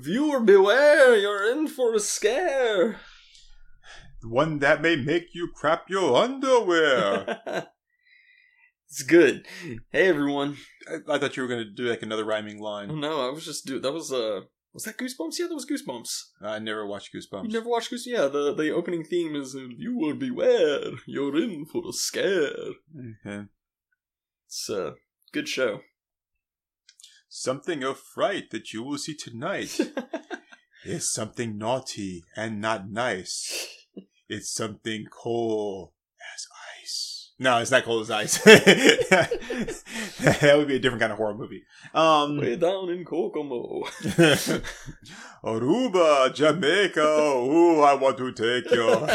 Viewer beware, you're in for a scare. One that may make you crap your underwear. it's good. Hey everyone. I, I thought you were going to do like another rhyming Oh line. no, I was just do that was uh was that Goosebumps? Yeah, that was Goosebumps. I never watched Goosebumps. You never watched Goosebumps? Yeah, the the opening theme is uh, "Viewer beware, you're in for a scare." Okay. It's a good show. Something of fright that you will see tonight is something naughty and not nice. It's something cold as ice. No, it's not cold as ice. that would be a different kind of horror movie. Um, Way down in Kokomo. Aruba, Jamaica. Ooh, I want to take you.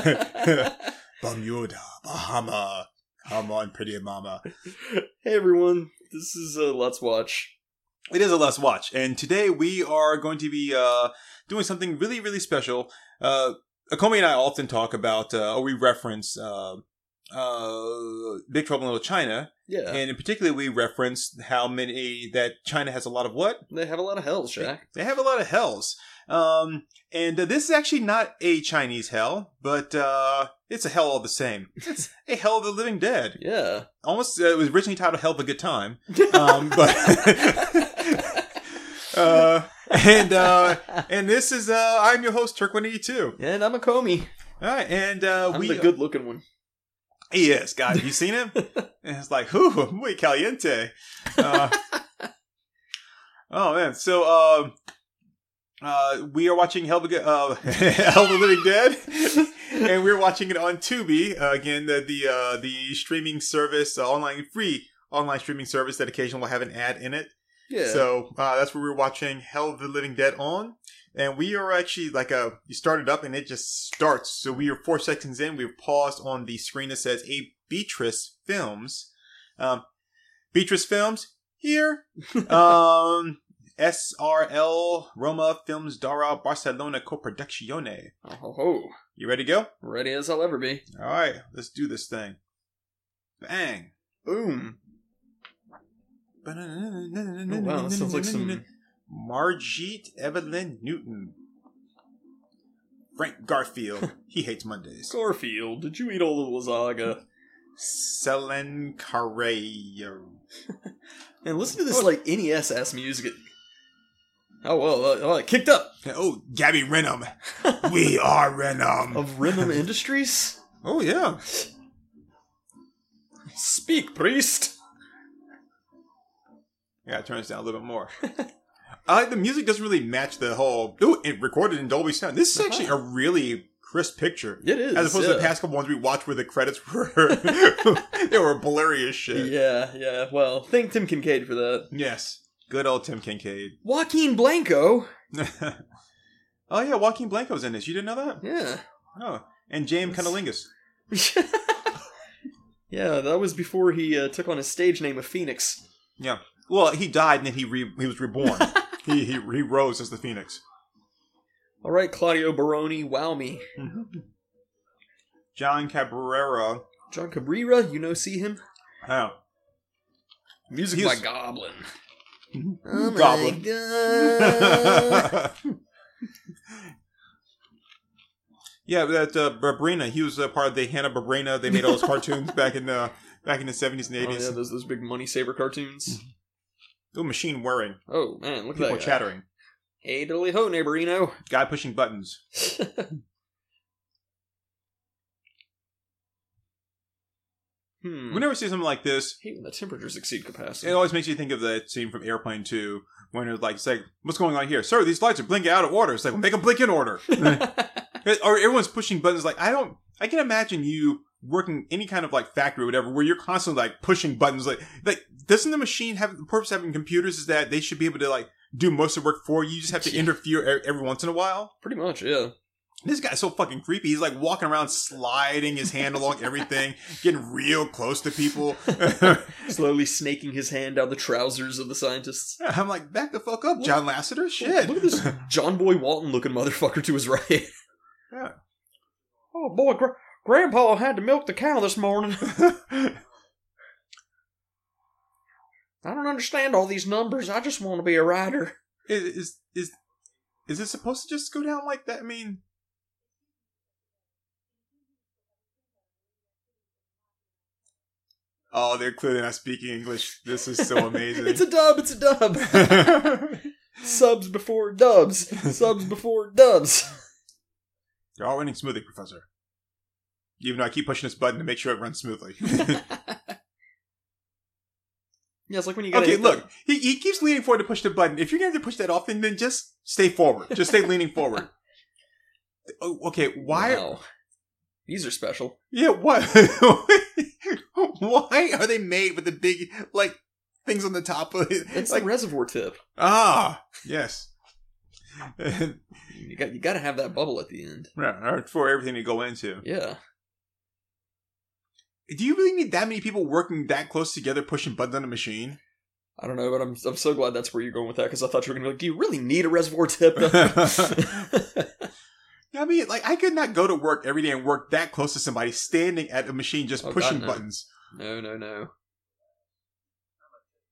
Bermuda, Bahama. Come on, pretty mama. hey everyone, this is uh, Let's Watch. It is a last watch, and today we are going to be uh, doing something really, really special. Uh, Akomi and I often talk about, uh, or we reference, uh, uh, Big Trouble in Little China, Yeah, and in particular, we reference how many that China has a lot of what they have a lot of hells, Jack. they have a lot of hells. Um, and uh, this is actually not a Chinese hell, but uh, it's a hell all the same. It's a hell of the living dead. Yeah. Almost, uh, it was originally titled "Hell of a Good Time." um, but uh, and uh, and this is uh, I'm your host Turk One Eighty Two. and I'm a Comey. All right, and uh, I'm we the good looking one. yes, God, have you seen him? and it's like, whoo, muy caliente. Uh, oh man, so uh, uh, we are watching Hell, of uh, Hell of the Living Dead. And we're watching it on Tubi uh, again, the the uh, the streaming service, uh, online free online streaming service that occasionally will have an ad in it. Yeah. So uh, that's where we're watching Hell of the Living Dead on. And we are actually like a, you started up and it just starts. So we are four seconds in. We've paused on the screen that says A Beatrice Films. Um, Beatrice Films here. um, SRL Roma Films Dara Barcelona Coproduccione. oh, ho, ho. You ready to go? ready as I'll ever be. All right, let's do this thing. Bang. Boom. Oh, wow, that sounds like some. Margit Evelyn Newton. Frank Garfield. he hates Mondays. Garfield, did you eat all the lasagna? Selen Carreyo. And listen to this like NES ass music. Oh well, uh, oh, it kicked up Oh, Gabby Renham. we are Renham. of Rhythm Industries. Oh, yeah. Speak, priest. Yeah, turn this down a little bit more. I like the music doesn't really match the whole. Ooh, it recorded in Dolby Sound. This is actually a really crisp picture. It is As opposed to the past couple ones we watched where the credits were they were blurry as shit. Yeah, yeah. Well, thank Tim Kincaid for that. Yes. Good old Tim Kincaid. Joaquin Blanco. oh yeah, Joaquin Blanco's in this. You didn't know that? Yeah. Oh. And James Cunnilingus. yeah, that was before he uh, took on his stage name of Phoenix. Yeah. Well, he died and then he re- he was reborn. he, he he rose as the Phoenix. All right, Claudio Baroni, wow me. John Cabrera. John Cabrera, you know, see him. Oh. Music He by was- Goblin. Oh my Goblin. God. yeah, that uh, Barbrina. He was uh, part of the Hanna Barbrina. They made all those cartoons back in the back in the seventies and Oh, eighties. yeah, those those big money saver cartoons. Oh, machine whirring. Oh man, look at People that guy. chattering. Hey, diddly ho, neighborino. Guy pushing buttons. hmm. Whenever I see something like this, Hey, when the temperatures exceed capacity. it always makes you think of that scene from Airplane Two when it's like, it's like, what's going on here, sir? These lights are blinking out of order. It's like, well, make them blink in order. or everyone's pushing buttons. Like, I don't. I can imagine you working any kind of like factory or whatever where you're constantly like pushing buttons. Like, like doesn't the machine have the purpose of having computers is that they should be able to like do most of the work for you. You just have to interfere every once in a while. Pretty much, yeah. This guy's so fucking creepy. He's like walking around, sliding his hand along everything, getting real close to people. Slowly snaking his hand down the trousers of the scientists. I'm like, back the fuck up, John Lasseter. Shit. Look at this John Boy Walton looking motherfucker to his right. Yeah. Oh boy, Grandpa had to milk the cow this morning. I don't understand all these numbers. I just want to be a writer. is is is Is it supposed to just go down like that? I mean, oh, they're clearly not speaking English. This is so amazing. it's a dub. It's a dub. Subs before dubs. Subs before dubs. You're all running smoothly, Professor. Even though I keep pushing this button to make sure it runs smoothly. Yeah, it's like when you okay, look, the- he, he keeps leaning forward to push the button. If you're going to have to push that often, then just stay forward. Just stay leaning forward. Oh, okay, why? Wow. These are special. Yeah, what? why are they made with the big like things on the top of it? It's like the reservoir tip. ah, yes. You got you got to have that bubble at the end. Yeah, for everything to go into. Yeah. Do you really need that many people working that close together, pushing buttons on a machine? I don't know, but I'm I'm so glad that's where you're going with that because I thought you were gonna be like, do you really need a reservoir tip? I mean, like I could not go to work every day and work that close to somebody standing at a machine just Oh, pushing God, no. buttons. no, no, no.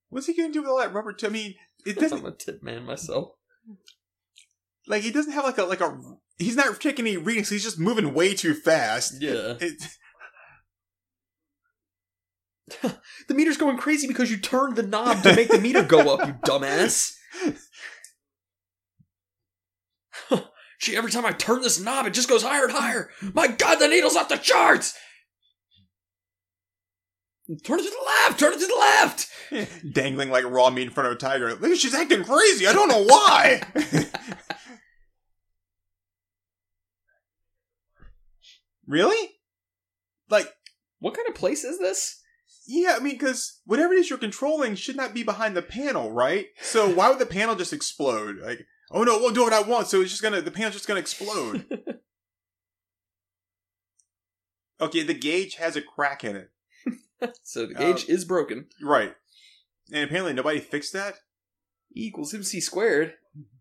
What's he gonna do with all that rubber? T- I mean, it doesn't. I'm a tip man myself. like he doesn't have like a like a. He's not taking any readings. He's just moving way too fast. Yeah. It, The meter's going crazy because you turned the knob to make the meter go up, you dumbass. Gee, every time I turn this knob, it just goes higher and higher. My god, the needle's off the charts! Turn it to the left! Turn it to the left! dangling like raw meat in front of a tiger. Look, she's acting crazy. I don't know why. really? Like, What kind of place is this? Yeah, I mean, because whatever it is you're controlling should not be behind the panel, right? So why would the panel just explode? Like, oh no, it won't do what I want, so it's just gonna, the panel's just gonna explode. okay, the gauge has a crack in it. So the um, gauge is broken. Right. And apparently nobody fixed that? E equals MC squared.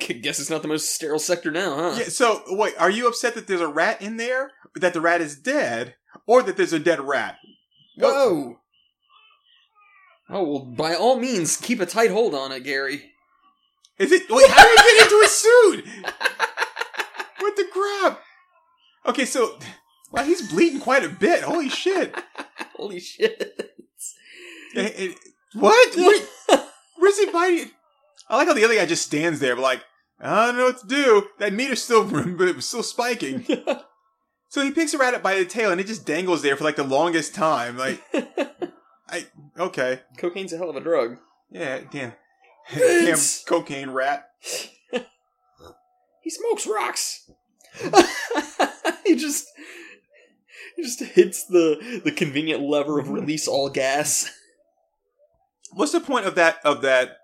Guess it's not the most sterile sector now, huh? Yeah, so wait, are you upset that there's a rat in there? That the rat is dead? Or that there's a dead rat? Whoa! Oh, well, by all means, keep a tight hold on it, Gary. Is it wait, how did he get into his suit? What the crap? Okay, so wow, he's bleeding quite a bit. Holy shit. Holy shit. Eh, eh, what? Where- where's he biting? I like how the other guy just stands there, but like, I don't know what to do. That meter's still, but it was still spiking. So he picks a rat up by the tail, and it just dangles there for like the longest time. Like, I okay, Cocaine's a hell of a drug. yeah, damn, damn, cocaine rat. He smokes rocks. he just he just hits the the convenient lever of release all gas. What's the point of that of that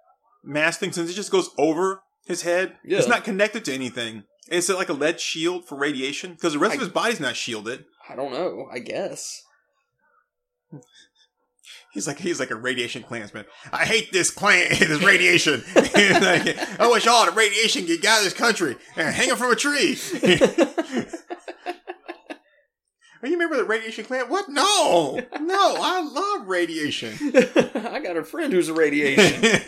mask thing? Since it just goes over his head, Yeah. it's not connected to anything. Is it like a lead shield for radiation? Because the rest I- of his body's not shielded. I don't know. I guess. He's like he's like a radiation clansman. I hate this clan, this radiation. Like, I wish all the radiation get out of this country and hang it from a tree. Are oh, you a member of the radiation clan? What? No, no. I love radiation. I got a friend who's a radiation.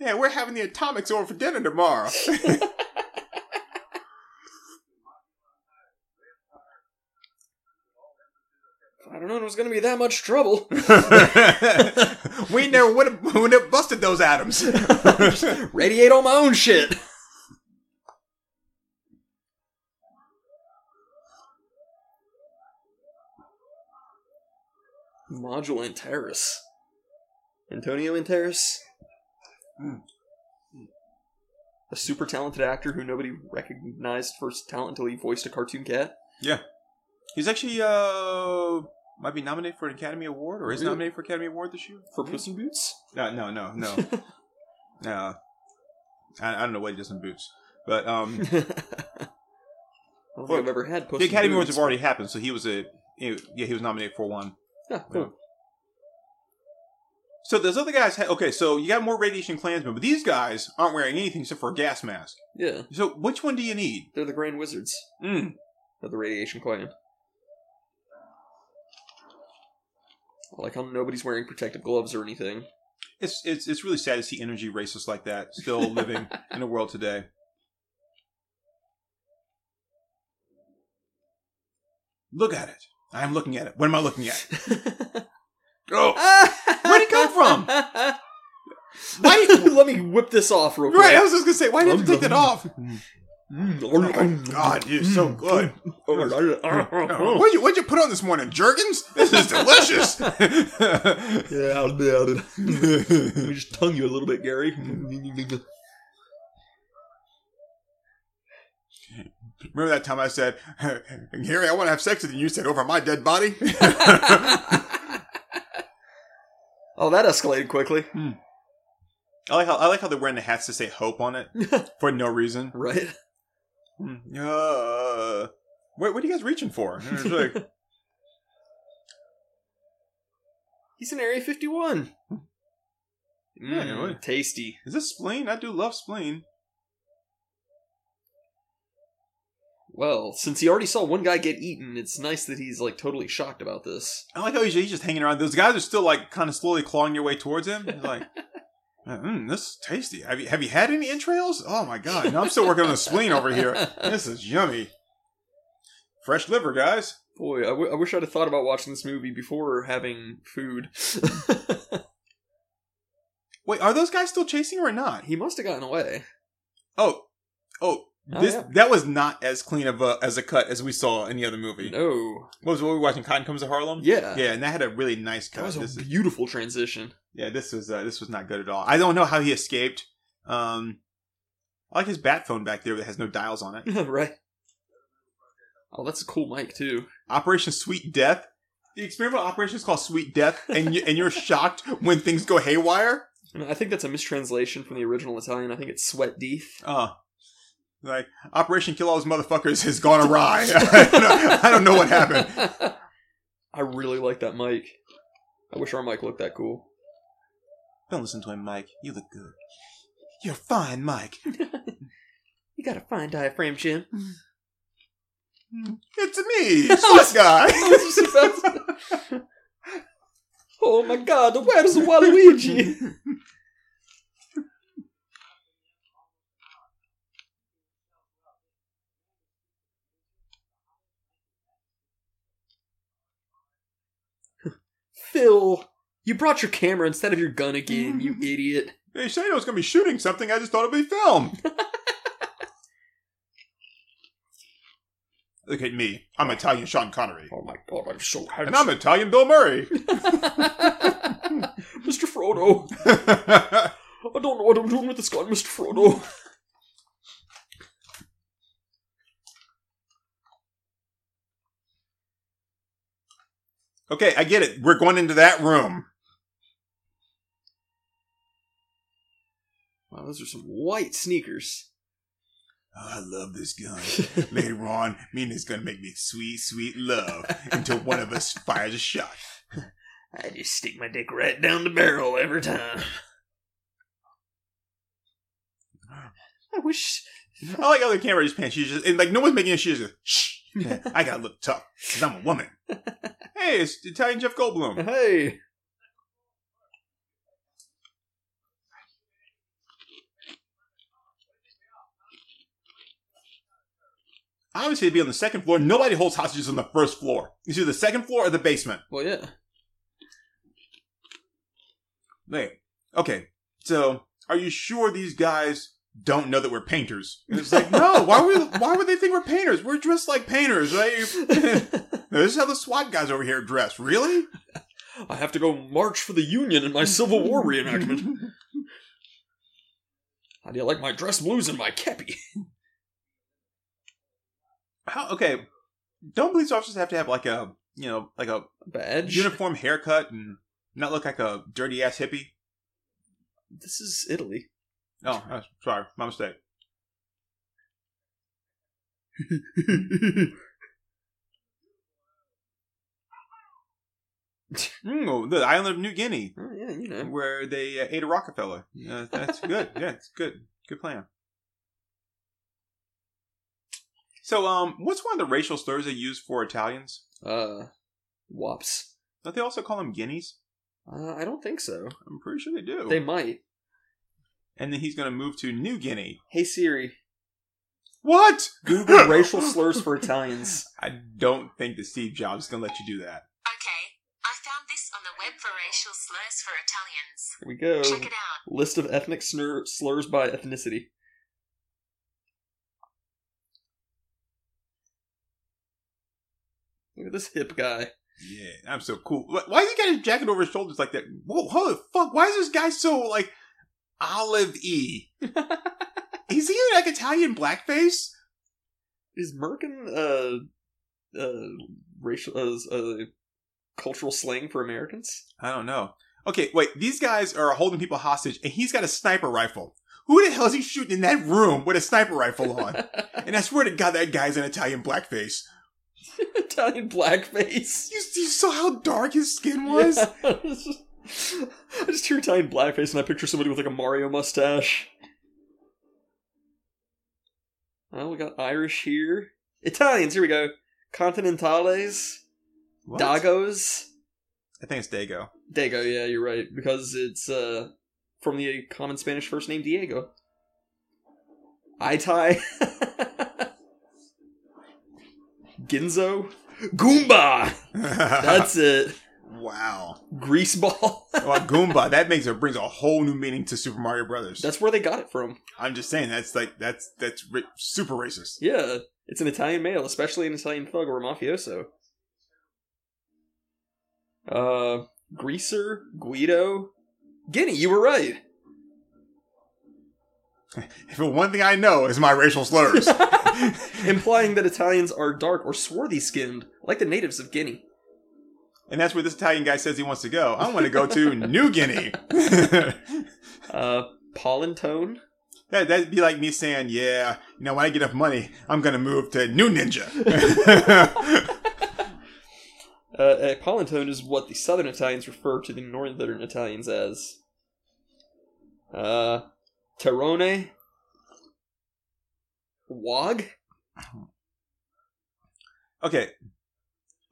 Yeah, we're having the atomics over for dinner tomorrow. I don't know. It was going to be that much trouble. we never would have would have busted those atoms. Radiate on my own shit. Module Antares. Antonio Antares? A super talented actor who nobody recognized for his talent until he voiced a cartoon cat. Yeah, he's actually uh might be nominated for an Academy Award, or is Really? nominated for Academy Award this year. For Puss in Boots? No, no, no, no, no. I, I don't know what he does in boots, but um, I don't think I've ever had Puss the Academy Awards have already happened, so he was a yeah he was nominated for one. Yeah, cool. So those other guys, ha- okay, so you got more Radiation Klansmen, but these guys aren't wearing anything except for a gas mask. Yeah, So which one do you need? they're the Grand Wizards Mm. of the Radiation Clan. I like how nobody's wearing protective gloves or anything. It's it's it's really sad to see energy racists like that still living in the world today. Look at it. I am looking at it. What am I looking at? Oh, Where'd it come from? Why? Let me whip this off real quick. right. I was just gonna say, why did you take that off? Mm. God, you're so good. Oh, What'd you What'd you put on this morning? Jergens? This is delicious. Yeah, I'll be out of Let me just tongue you a little bit, Gary. Remember that time I said, Gary, I want to have sex with you." You said, "Over my dead body." Oh, that escalated quickly. I like how I like how they're wearing the hats to say "hope" on it for no reason. Right? Uh, what, what are you guys reaching for? Like, He's in Area 51. Yeah, Mm, tasty. is this spleen? I do love spleen. Well, since he already saw one guy get eaten, it's nice that he's like totally shocked about this. I like how he's, he's just hanging around. Those guys are still like kind of slowly clawing their way towards him. He's like, mm, "This is tasty. Have you have you had any entrails? Oh my god! No, I'm still working on the spleen over here. This is yummy. Fresh liver, guys. Boy, I, w- I wish I'd have thought about watching this movie before having food. Wait, are those guys still chasing or not? he must have gotten away. Oh, oh, Oh, this yeah. that was not as clean of a as a cut as we saw in the other movie. No. What was what we were watching? Cotton Comes to Harlem. Yeah. yeah, and that had a really nice That cut. was a This is- beautiful transition. yeah, this was uh, this was not good at all. I don't know how he escaped. Um, I like his bat phone back there that has no dials on it. right. Oh, that's a cool mic too. Operation Sweet Death. The experimental operation is called Sweet Death, and you, and you're shocked when things go haywire. I think that's a mistranslation from the original Italian. I think it's sweat death. Uh, like Operation Kill All Those Motherfuckers has gone awry. I, don't know, I don't know what happened. I really like that mic. I wish our mic looked that cool. Don't listen to him, Mike. You look good. You're fine, Mike. You got a fine diaphragm, Jim. It's me, Swiss guy. oh my god, where's Waluigi? Phil, you brought your camera instead of your gun again, you idiot. They said I was going to be shooting something. I just thought it'd be film. Look at me. I'm Italian Sean Connery. Oh my god, I'm so handsome. And I'm Italian Bill Murray. Mr. Frodo. I don't know what I'm doing with this gun, Mr. Frodo. Okay, I get it. We're going into that room. Wow, those are some white sneakers. Oh, I love this gun. Later on, me and this gun make me sweet, sweet love until one of us fires a shot. I just stick my dick right down the barrel every time. I wish. I like how the camera just pans. She's just and like no one's making it. She's just shh. I gotta look tough because I'm a woman. Hey, it's Italian Jeff Goldblum. Hey. Obviously, it'd be on the second floor. Nobody holds hostages on the first floor. You see, the second floor or the basement. Well, yeah. Wait. Okay. So, are you sure these guys don't know that we're painters? And it's like, no. Why would why would they think we're painters? We're dressed like painters, right? this is how the SWAT guys over here dress. Really? I have to go march for the Union in my Civil War reenactment. How do you like my dress blues and my kepi? How? Okay. Don't police officers have to have like a you know like a Badge? uniform haircut and not look like a dirty ass hippie? This is Italy. Oh, uh, sorry, my mistake. Mm, oh, the island of New Guinea, Oh, yeah, you know. where they uh, ate a Rockefeller. Uh, that's good. Yeah, it's good. Good plan. So, um, what's one of the racial slurs they use for Italians? Uh, wops. Don't they also call them guineas? Uh, I don't think so. I'm pretty sure they do. They might. And then he's going to move to New Guinea. Hey Siri, What? Google racial slurs for Italians. I don't think that Steve Jobs is going to let you do that. Okay, I found this on the web for racial slurs for Italians. Here we go. Check it out. List of ethnic slur- slurs by ethnicity. Look at this hip guy. Yeah, I'm so cool. Why has he got his jacket over his shoulders like that? Whoa, holy fuck! Why is this guy so like olive e? is he like Italian blackface? Is Merkin uh uh racial uh, uh cultural slang for Americans? I don't know. Okay, wait. These guys are holding people hostage, and he's got a sniper rifle. Who the hell is he shooting in that room with a sniper rifle on? and I swear to God, that guy's an Italian blackface. Italian blackface. You, you saw how dark his skin was? Yeah. I just hear Italian blackface and I picture somebody with like a Mario mustache. Oh, we got Irish here. Italians, here we go. Continentales. What? Dagos. I think it's Dago. Dago, yeah, you're right. Because it's uh from the common Spanish first name Diego. Itai. Ginzo. Goomba! That's it. Wow. Greaseball. Well, Goomba. That makes it brings a whole new meaning to Super Mario Brothers. That's where they got it from. I'm just saying that's like that's that's ri- super racist. Yeah, it's an Italian male, especially an Italian thug or a mafioso. Uh, Greaser, Guido, Guinea, you were right. If one thing I know is my racial slurs. Implying that Italians are dark or swarthy skinned, like the natives of Guinea. And that's where this Italian guy says he wants to go. I want to go to New Guinea. Uh, Polentone? that, that'd be like me saying, yeah, you know, when I get enough money, I'm going to move to New Ninja. Uh, uh, Polentone is what the southern Italians refer to the northern Italians as. Uh, Terrone. Wog? okay.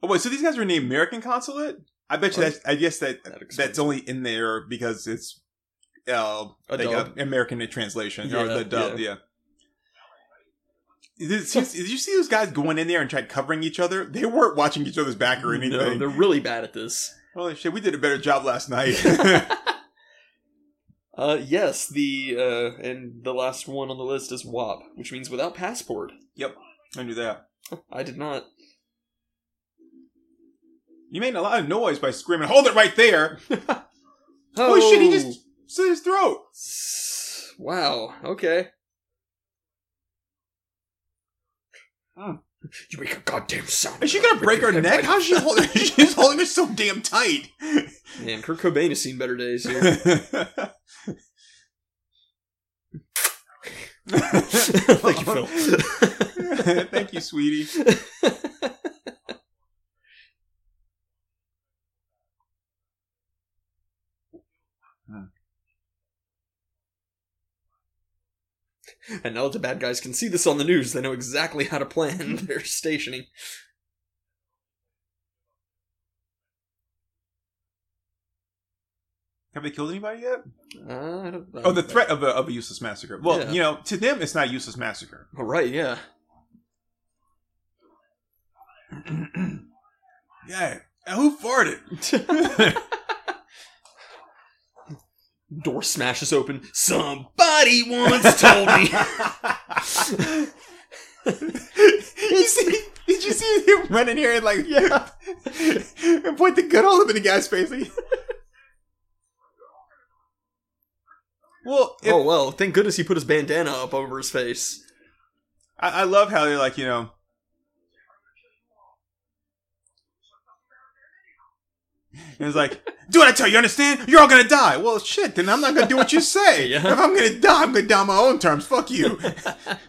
Oh, wait, so these guys are named American consulate? I bet you that's, I guess that That that's only in there because it's uh, like a American translation or Yeah, the dub, yeah. Did, did you see those guys going in there and tried covering each other? They weren't watching each other's back or anything. No, they're really bad at this. Holy shit, we did a better job last night. Uh, yes, the uh, and the last one on the list is WAP, which means without passport. Yep, I knew that. I did not. You made a lot of noise by screaming, "Hold it right there!" Oh Holy shit, he just slit his throat. Wow. Okay. Hmm. You make a goddamn sound. Is she gonna break her neck? How's she holding? She's holding it so damn tight. Man, Kurt Cobain has seen better days here. Thank you, Phil. Thank you, sweetie. And now that the bad guys can see this on the news, they know exactly how to plan their stationing. Have they killed anybody yet? Uh, Oh, the threat of a, of a useless massacre. Well, Yeah. you know, to them, it's not a useless massacre. Oh, right, yeah. Yeah. And who farted? Door smashes open. Somebody once told me. you see, did you see him running here and like, yeah, and point the gun all up in the guy's face? Like, well, if, oh well, thank goodness he put his bandana up over his face. I, I love how they're like, you know. And it's like, do what I tell you, understand? You're all gonna die. Well, shit, then I'm not gonna do what you say. Yeah. If I'm gonna die, I'm gonna die on my own terms. Fuck you.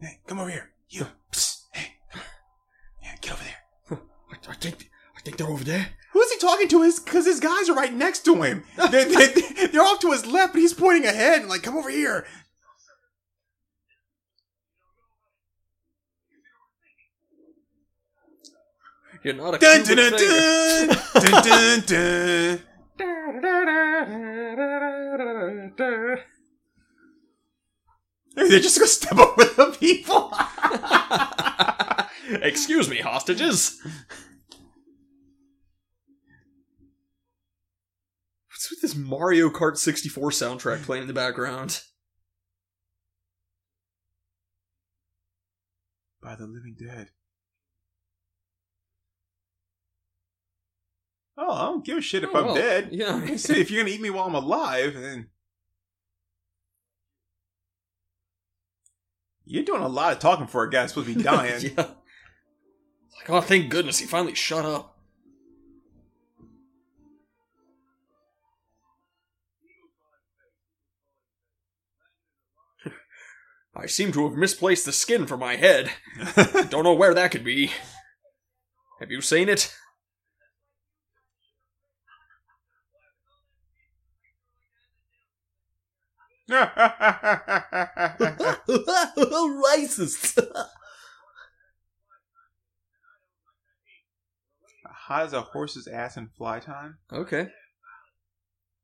hey, come over here. You. Psst. Hey. Yeah, get over there. I, I think I think they're over there. Who's he talking to? His because his guys are right next to him. They're, they're, they're off to his left, but he's pointing ahead and like, come over here. You're not a Dun, dun, dun, dun, dun, dun, dun. They're just gonna step over the people. Excuse me, hostages. What's with this Mario Kart 64 soundtrack playing in the background? By the living dead. Oh, I don't give a shit if Oh, I'm well, dead. Yeah. If you're gonna eat me while I'm alive, then you're doing a lot of talking for a guy supposed to be dying. yeah. Like, oh, thank goodness he finally shut up. I seem to have misplaced the skin for my head. Don't know where that could be. Have you seen it? Racist. Hot as a horse's ass in fly time? okay.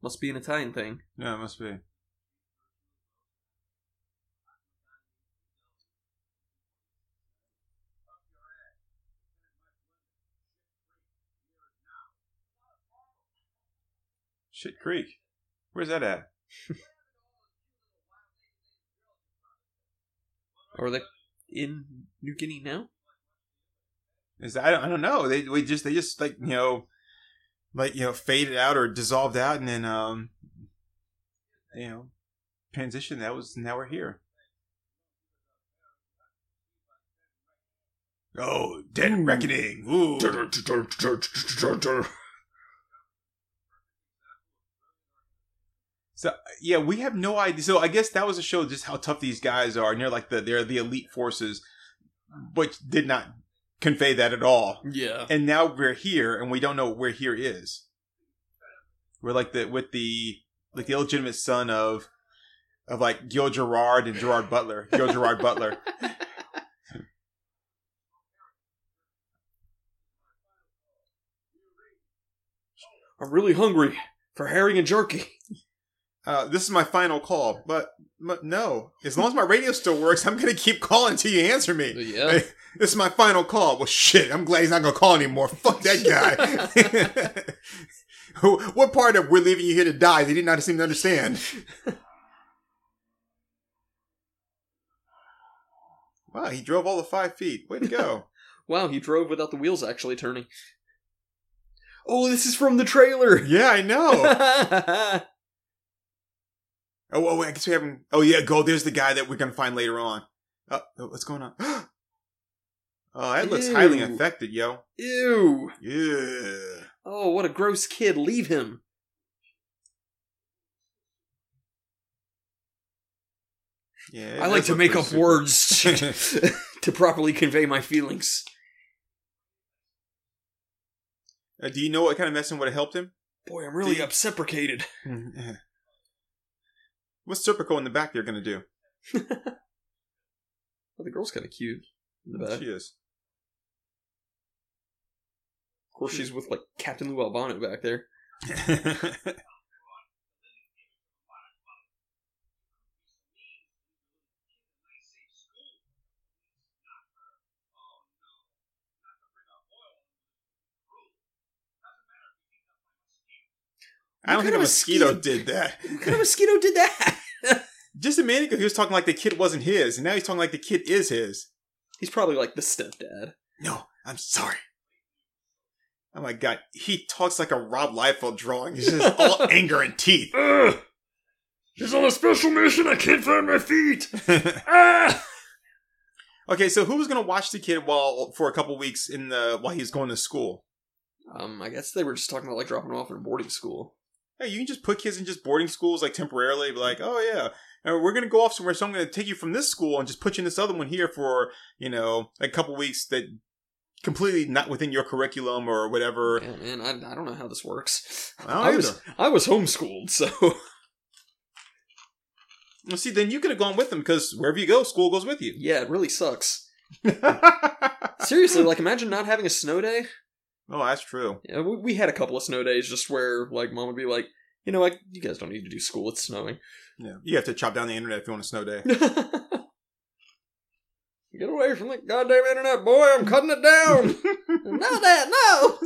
Must be an Italian thing. Yeah, it must be. Shit Creek. Where's that at? Are they in New Guinea now? Is that, I don't, I don't know. They we just they just like you know, like you know, faded out or dissolved out, and then um, you know, transition. That was now we're here. Oh, dead reckoning! Ooh. So yeah, we have no idea. So I guess that was a show just how tough these guys are, and they're like the they're the elite forces, which did not convey that at all. Yeah. And now we're here, and we don't know where here is. We're like the with the like the illegitimate son of of like Gil Gerard and Gerard Butler, Gil Gerard Butler. I'm really hungry for herring and jerky. Uh, this is my final call, but, but no. As long as my radio still works, I'm gonna keep calling until you answer me. Yeah. Hey, this is my final call. Well, shit. I'm glad he's not gonna call anymore. Fuck that guy. What part of "we're leaving you here to die" they did not seem to understand? wow, he drove all the five feet. Way to go! Wow, he drove without the wheels actually turning. Oh, this is from the trailer. yeah, I know. Oh, oh, wait, I guess we haven't. Oh, yeah, go. There's the guy that we're gonna find later on. Oh, oh, what's going on? oh, that looks highly infected, yo. Ew. Yeah. Oh, what a gross kid. Leave him. Yeah. I like to make up super. words to, properly convey my feelings. Uh, do you know what kind of medicine would have helped him? Boy, I'm really you-. What's Serpico in the back there going to do? Oh, the girl's kind of cute in the back. She is. Of course, hmm. she's with like Captain Lou Albano back there. I don't think a mosquito mosquito- did that. What kind of mosquito did that? Just a minute ago, he was talking like the kid wasn't his, and now he's talking like the kid is his. He's probably like the stepdad. No, I'm sorry. Oh my god, he talks like a Rob Liefeld drawing. He's just all anger and teeth. Ugh! He's on a special mission. I can't find my feet. Ah! okay, so who was gonna watch the kid while for a couple weeks in the while he was going to school? Um, I guess they were just talking about like dropping him off in boarding school. Hey, you can just put kids in just boarding schools like temporarily, be like, oh yeah, uh, we're gonna go off somewhere, so I'm gonna take you from this school and just put you in this other one here for you know a couple weeks that completely not within your curriculum or whatever. Yeah, man, I, I don't know how this works. I don't I was. I was homeschooled, so Well, see, then you could have gone with them because wherever you go, school goes with you. yeah, it really sucks. Seriously, like imagine not having a snow day. Oh, that's true. Yeah, we, we had a couple of snow days just where like mom would be like, you know what, you guys don't need to do school. It's snowing. Yeah, you have to chop down the internet if you want a snow day. Get away from the goddamn internet, boy! I'm cutting it down. no, that no.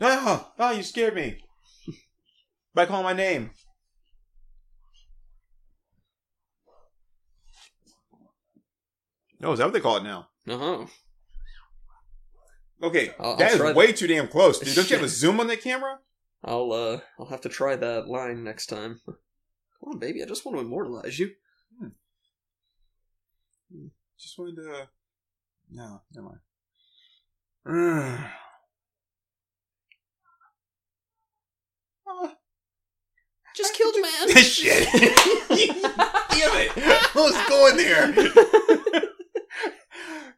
oh, oh, you scared me by calling my name. Oh, is that what they call it now? Uh huh. Okay, I'll- I'll that is try way too damn close, dude. Don't you have a zoom on that camera? I'll uh, I'll have to try that line next time. Come on, baby. I just want to immortalize you. Just wanted to. No, never mind. Just killed a man. shit! Damn it! I was going there.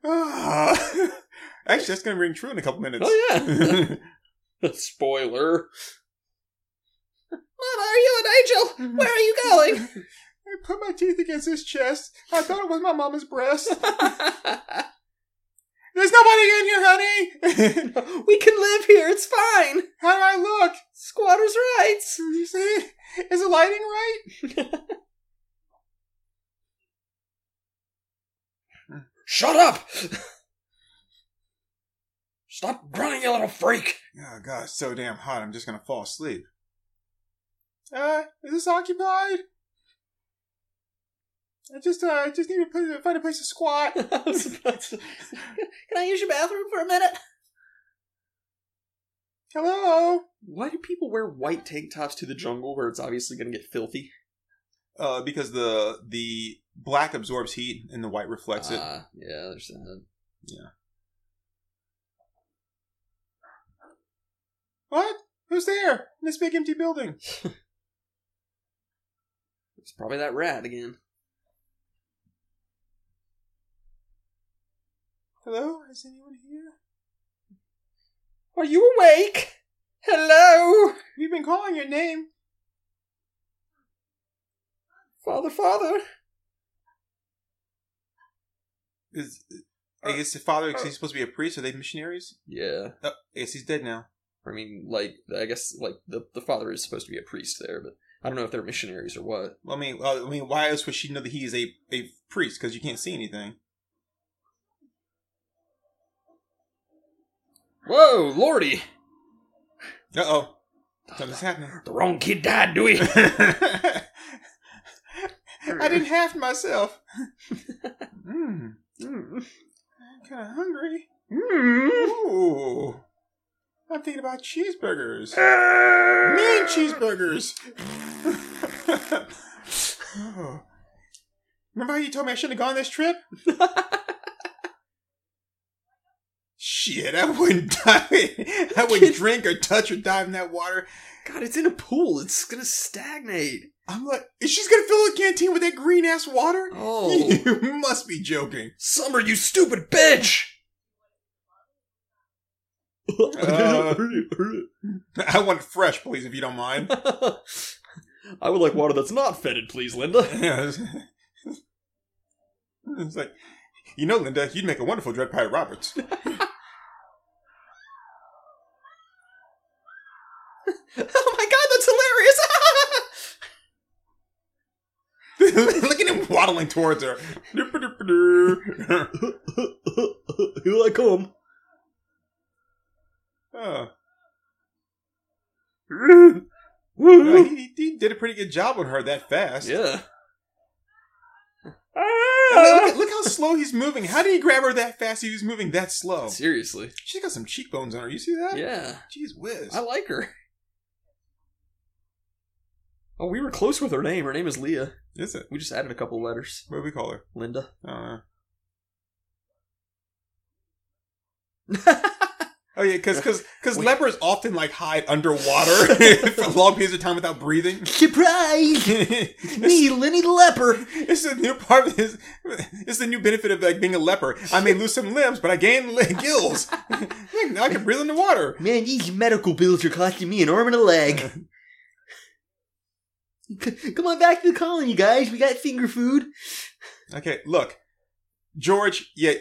Actually, that's gonna ring true in a couple minutes. oh yeah. Spoiler. Mom, are you an angel? Where are you going? I put my teeth against his chest. I thought it was my mama's breast. There's nobody in here, honey. we can live here. It's fine. How do I look? Squatters' rights. You see? Is the lighting right? Shut up! Stop grunting, you little freak! Oh god, it's so damn hot. I'm just gonna fall asleep. Uh, is this occupied? I just, uh, I just need to put- find a place to squat. I was about to- Can I use your bathroom for a minute? Hello. Why do people wear white tank tops to the jungle where it's obviously going to get filthy? Uh, because the the black absorbs heat and the white reflects it. Ah, yeah, there's that. What? Who's there in this big empty building? It's probably that rat again. Hello? Is anyone here? Are you awake? Hello? We've been calling your name. Father, father? Is I guess the father is he uh, supposed to be a priest? Are they missionaries? Yeah. Oh, I guess he's dead now. I mean, like, I guess, like, the, the father is supposed to be a priest there, but I don't know if they're missionaries or what. Well, I mean, uh, I mean, why else would she know that he is a, a priest? Because you can't see anything. Whoa, lordy! Uh oh, something's happening. The wrong kid died, do we? I didn't have myself. mm, Mm. I'm kind of hungry. Mm. Ooh, I'm thinking about cheeseburgers. Mean cheeseburgers. oh. Remember how you told me I shouldn't have gone this trip? Shit, I wouldn't dive. I wouldn't drink or touch or dive in that water. God, it's in a pool. It's gonna stagnate. I'm like, is she's gonna fill the canteen with that green ass water? Oh. You must be joking. Summer, you stupid bitch! Uh. I want it fresh, please, if you don't mind. I would like water that's not fetid, please, Linda. Yeah, it's, it's like, you know, Linda, you'd make a wonderful Dread Pirate Roberts. oh my god, that's hilarious! Look at him waddling towards her. Here I come. Oh. Well, he, he did a pretty good job on her that fast. Yeah. I ah! mean, look, at- look how slow he's moving. How did he grab her that fast? He was moving that slow. Seriously. She's got some cheekbones on her. You see that? Yeah. Jeez whiz. I like her. Oh, we were close with her name. Her name is Leah. Is it? We just added a couple letters. What do we call her? Linda. I don't know. Oh yeah, because because Wait. lepers often like hide underwater for long periods of time without breathing. Surprise! it's, Lenny the Leper. it's a new part of this. It's the new benefit of like being a leper. I may lose some limbs, but I gain gills. Now I can breathe underwater. Man, these medical bills are costing me an arm and a leg. Come on back to the colony, guys. We got finger food. Okay, look, George. Yeah,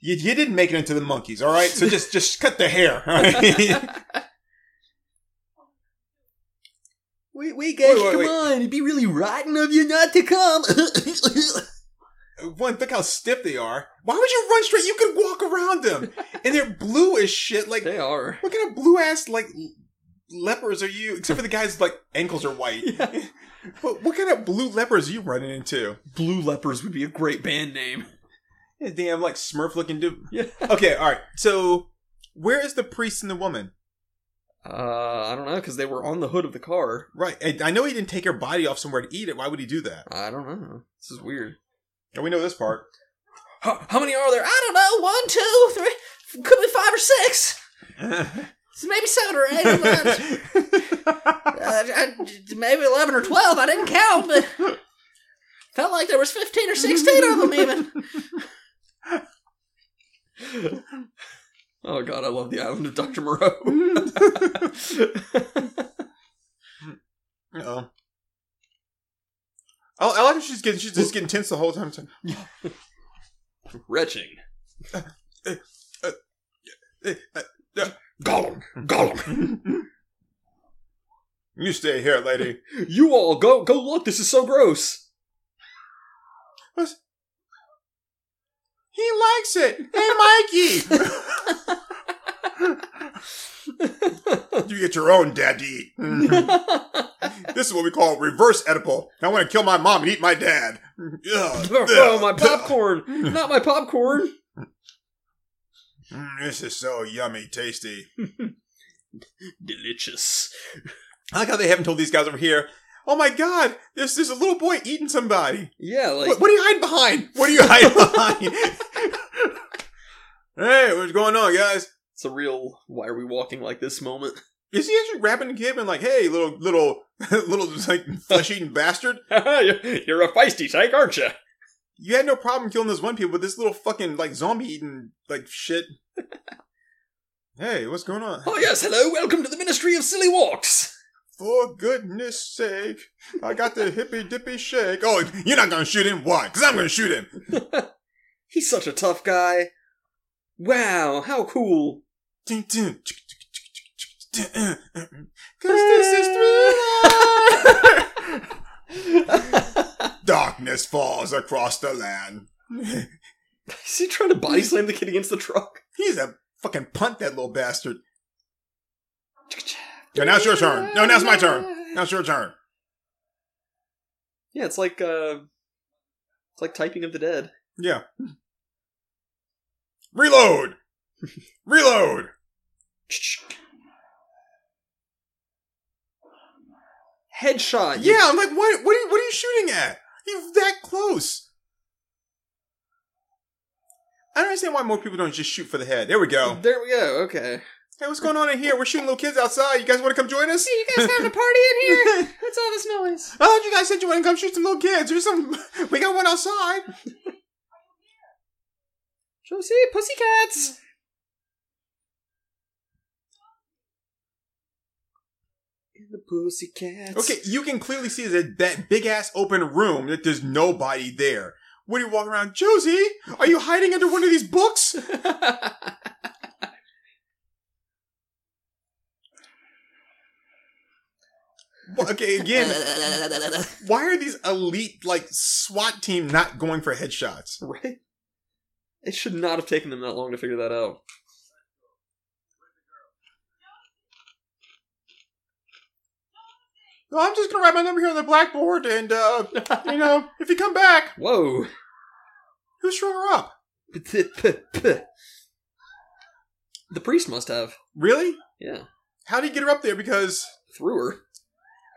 You, you didn't make it into the monkeys, all right? So just just cut the hair. Right? Wait, wait, guys, Wait, wait, come wait. on. It'd be really rotten of you not to come. One, look how stiff they are. Why would you run straight? You could walk around them, and they're blue as shit. Like they are. what kind of blue ass like lepers are you? Except for the guys like ankles are white. Yeah. What kind of blue lepers are you running into? Blue Lepers would be a great band name. Yeah, damn, like Smurf looking dude. Yeah. Okay, all right. So where is the priest and the woman? Uh, I don't know, because they were on the hood of the car. Right. And I know he didn't take her body off somewhere to eat it. Why would he do that? I don't know. This is weird. And we know this part. How, how many are there? I don't know. One, two, three. Could be five or six. Maybe seven or eight. I'm not- uh, I- maybe 11 or 12. I didn't count, but felt like there was 15 or 16 of them even. Oh god, I love the island of Dr. Moreau. Uh-oh. I, I like how she's getting she's just getting tense the whole time. Retching. Eh, uh, Gollum, Gollum. You stay here, lady. You all go go look, this is so gross. He likes it. Hey, Mikey. you get your own dad to eat. this is what we call reverse edible. I want to kill my mom and eat my dad. Ugh. oh, my popcorn! Not my popcorn! Mm, This is so yummy, tasty. Delicious. I like how they haven't told these guys over here. Oh my god, there's there's a little boy eating somebody. Yeah, like What, what are you hiding behind? What are you hiding behind? hey, what's going on, guys? it's a real why are we walking like this moment. Is he actually grabbing the kid and like, hey, little little little like flesh eating bastard? You're a feisty tyke, aren't you? You had no problem killing those one people, but this little fucking like zombie eating like shit. hey, what's going on? Oh yes, hello, welcome to the Ministry of Silly Walks. For goodness sake, I got the hippy dippy shake. Oh, you're not gonna shoot him? Why? Because I'm gonna shoot him. He's such a tough guy. Wow, how cool. Ding, ding. Uh, uh, uh, Cause this is thriller. Darkness falls across the land. Is he trying to body slam the kid against the truck? He's a fucking punt that little bastard. Yeah, now it's your turn. No, now it's my turn. Now it's your turn. Yeah, it's like uh it's like typing of the dead. Yeah. Reload. Reload. Headshot. Yeah, I'm like, what? What are you? What are you shooting at? He's that close. I don't understand why more people don't just shoot for the head. There we go. There we go. Okay. Hey, what's going on in here? We're shooting little kids outside. You guys want to come join us? you guys having a party in here? What's all this noise? I thought you guys said you want to come shoot some little kids. There's some. We got one outside. Josie, pussycats. In the pussycats. Okay, you can clearly see that that big ass open room that there's nobody there. What are you walking around, Josie? Are you hiding under one of these books? Okay, again, why are these elite like SWAT team not going for headshots? right? It should not have taken them that long to figure that out. Well, I'm just gonna write my number here on the blackboard, and uh, you know, if you come back, Whoa. who strung her up? The priest must have. Really? Yeah. How did he get her up there? Because Threw her.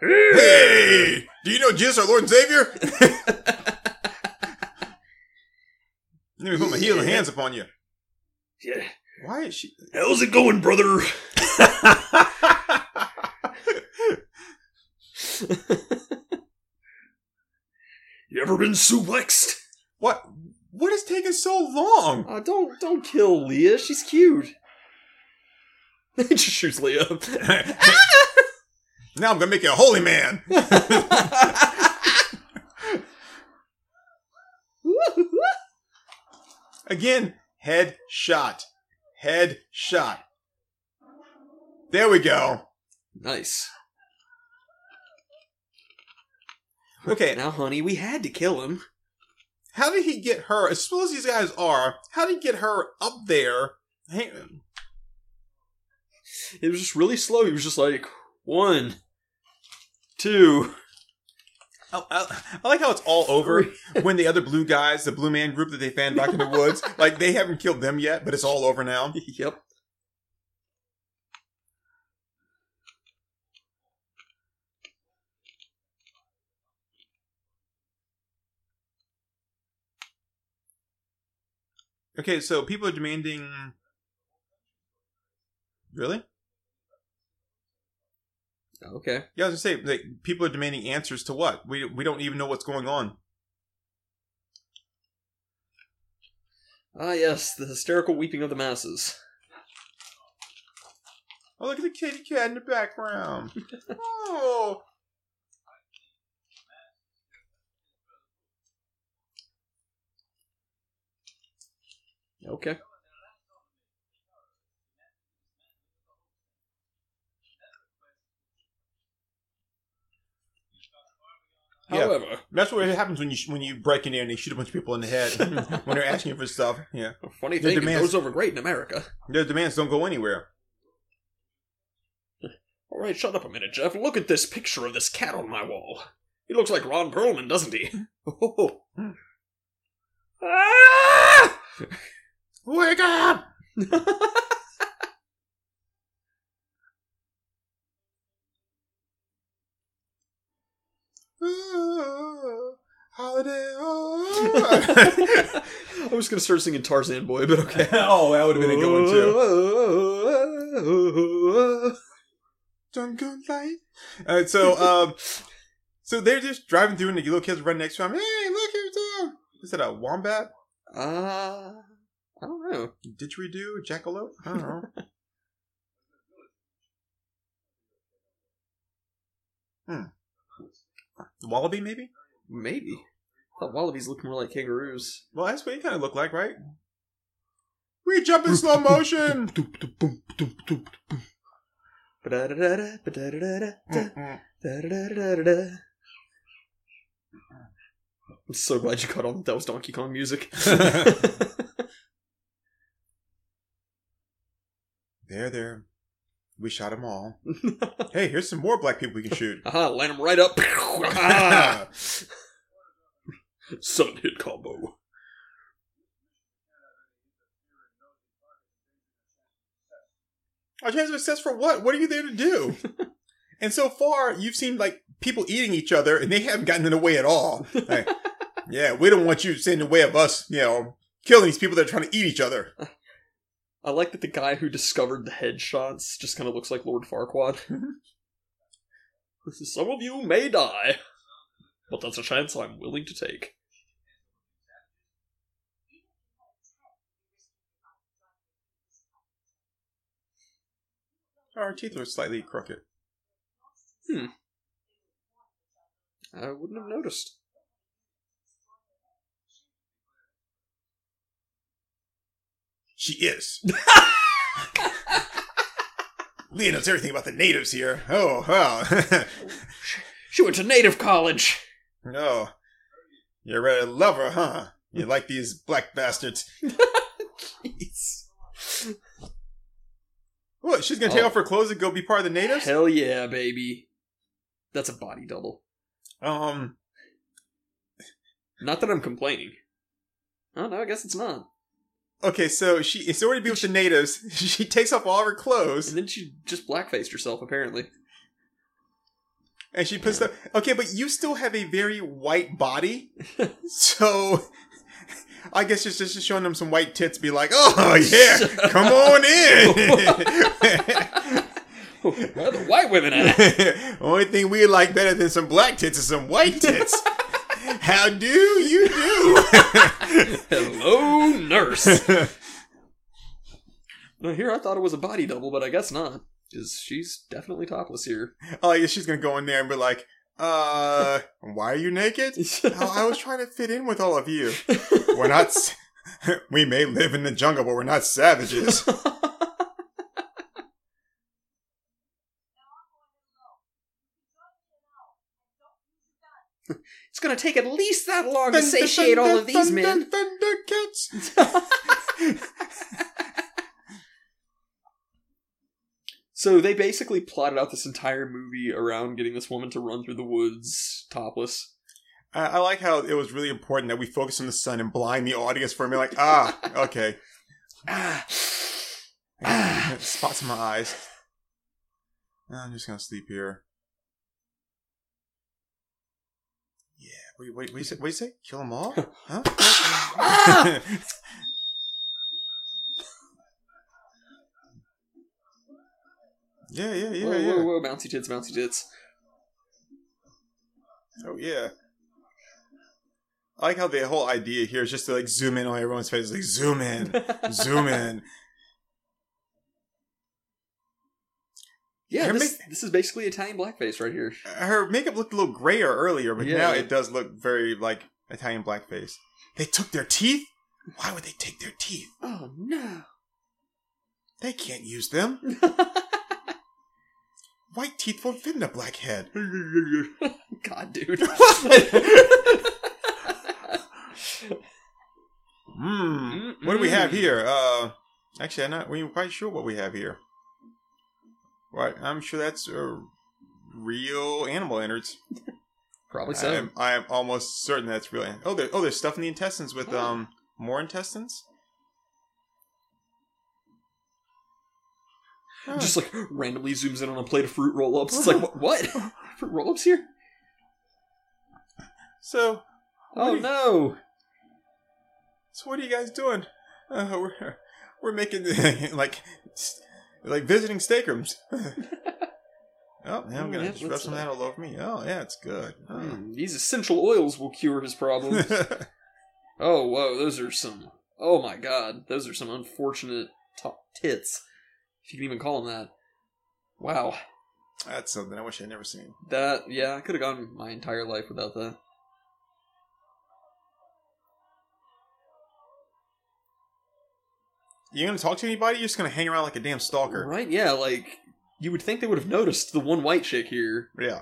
Hey, do you know Jesus, our Lord and Savior? Let me put my healing hands upon you. Yeah. Why is she? How's it going, brother? you ever been suplexed? what? What is taking so long? Uh, don't don't kill Leah. She's cute. he just shoots Leah. Now I'm gonna make you a holy man. Again, Head shot. Head shot. There we go. Nice. Okay, Now, honey, we had to kill him. how did he get her? As slow as these guys are, how did he get her up there? It was just really slow. He was just like one, two. I, I, I like how it's all over when the other blue guys, the blue man group that they found back in the woods, like they haven't killed them yet, but it's all over now. Yep. Okay, so people are demanding. Really? Okay. Yeah, I was gonna say, like, people are demanding answers to what? We we don't even know what's going on. Ah, yes, the hysterical weeping of the masses. Oh, look at the kitty cat in the background. oh, Okay. Yeah. However, that's what happens when you when you break in there and they shoot a bunch of people in the head when they're asking for stuff. Yeah, funny thing, it demands- goes over great in America. their demands don't go anywhere. All right, shut up a minute, Jeff. Look at this picture of this cat on my wall. He looks like Ron Perlman, doesn't he? Oh. ah! Wake up! Holiday. ah. I was gonna start singing Tarzan Boy, but okay. oh, that would have been a good one too. too. Don't go light. Uh, so, um, so they're just driving through, and the little kids run next to him. Hey, look here's a. Is it a wombat? Uh, I don't know. Didgeridoo? A jackalope? I don't know. hmm. Wallaby, maybe? Maybe. I thought wallabies look more like kangaroos. Well, that's what he kind of look like, right? We jump in slow motion. I'm so glad you caught on that that was Donkey Kong music. there, there. We shot them all. hey, here's some more black people we can shoot. Aha, line them right up. Ah. Sun hit combo. Our chance of success for what? What are you there to do? and so far, you've seen like people eating each other, and they haven't gotten in the way at all. Like, yeah, we don't want you to in the way of us, you know, killing these people that are trying to eat each other. I like that the guy who discovered the headshots just kind of looks like Lord Farquaad. Some of you may die, but that's a chance I'm willing to take. Our teeth are slightly crooked. Hmm. I wouldn't have noticed. She is. Leah knows everything about the natives here. Oh, wow. She went to native college. no. You're a lover, huh? You like these black bastards. Jeez. What, she's gonna take Oh. off her clothes and go be part of the natives? Hell yeah, baby. That's a body double. Um, Not that I'm complaining. Oh no, I guess it's not. Okay, so she, in order to be with the natives, she takes off all her clothes And then she just blackfaced herself, apparently. and she puts the, okay, but you still have a very white body. so, I guess it's just showing them some white tits, be like, oh yeah, come on in. Where the white women at? Only thing we like better than some black tits is some white tits. How do you do? Hello, nurse. Now here I thought it was a body double, but I guess not. Because she's definitely topless here. oh, yeah, she's gonna go in there and be like, uh, why are you naked? Oh, I was trying to fit in with all of you. We're not. s- we may live in the jungle, but we're not savages. It's gonna take at least that long to satiate all of these men. Thundercats. So they basically plotted out this entire movie around getting this woman to run through the woods topless. I, I like how it was really important that we focus on the sun and blind the audience for minute. Like, ah, okay. Ah. Ah, spots in my eyes. I'm just gonna sleep here. Wait, wait, what do you say? What do you say? Kill them all? Huh? Ah! yeah, yeah, yeah, whoa, yeah. whoa, whoa, bouncy tits, bouncy tits. Oh yeah. I like how the whole idea here is just to like zoom in on everyone's face. Like zoom in, zoom in. Yeah, this, make- this is basically Italian blackface right here. Her makeup looked a little grayer earlier, but Yeah. now it does look very like Italian blackface. They took their teeth. Why would they take their teeth? Oh no. They can't use them. White teeth won't fit in a black head. God, dude. Hmm. What do we have here? Uh, actually, I'm not we ain't quite sure what we have here. Right, I'm sure that's a real animal innards. Probably I so. am, I am almost certain that's real. Oh, there, oh, there's stuff in the intestines with um more intestines. Oh. Just like randomly zooms in on a plate of fruit roll ups. It's like, what? what? fruit roll ups here? so, Oh you- no. so what are you guys doing? Uh, we're we're making like like visiting steakrooms. oh, yeah, I'm gonna yeah, just rub some of uh, that all over me. Oh, yeah, it's good. Oh. Hmm, these essential oils will cure his problems. oh, whoa, those are some. Oh my god, those are some unfortunate top tits. If you can even call them that. Wow. That's something I wish I'd never seen. That, yeah, I could have gone my entire life without that. You gonna talk to anybody? You're just gonna hang around like a damn stalker. Right? Yeah, like, you would think they would have noticed the one white chick here. Yeah.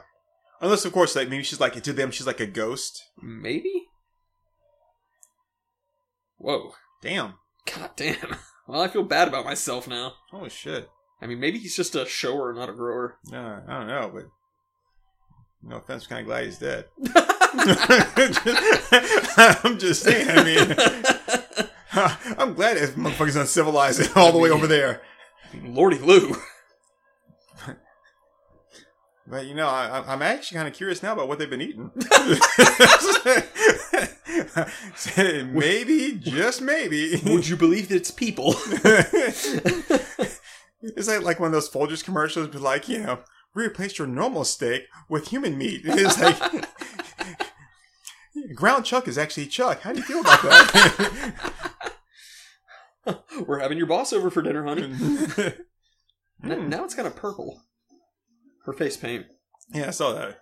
Unless, of course, like maybe she's like to them, she's like a ghost. Maybe? Whoa. Damn. God damn. Well, I feel bad about myself now. Holy shit. I mean, maybe he's just a shower, not a grower. Uh, I don't know, but no offense, kind of glad he's dead. I'm just saying. I mean, I'm glad if motherfucker's uncivilized it all the way over there. Lordy Lou. But you know, I, I'm actually kind of curious now about what they've been eating. maybe, just maybe. Would you believe that it's people? it's like like one of those Folgers commercials, but like you know, replace your normal steak with human meat. It's like ground chuck is actually chuck. How do you feel about that? We're having your boss over for dinner, honey. N- Hmm. Now it's kind of purple. Her face paint. yeah, I saw that.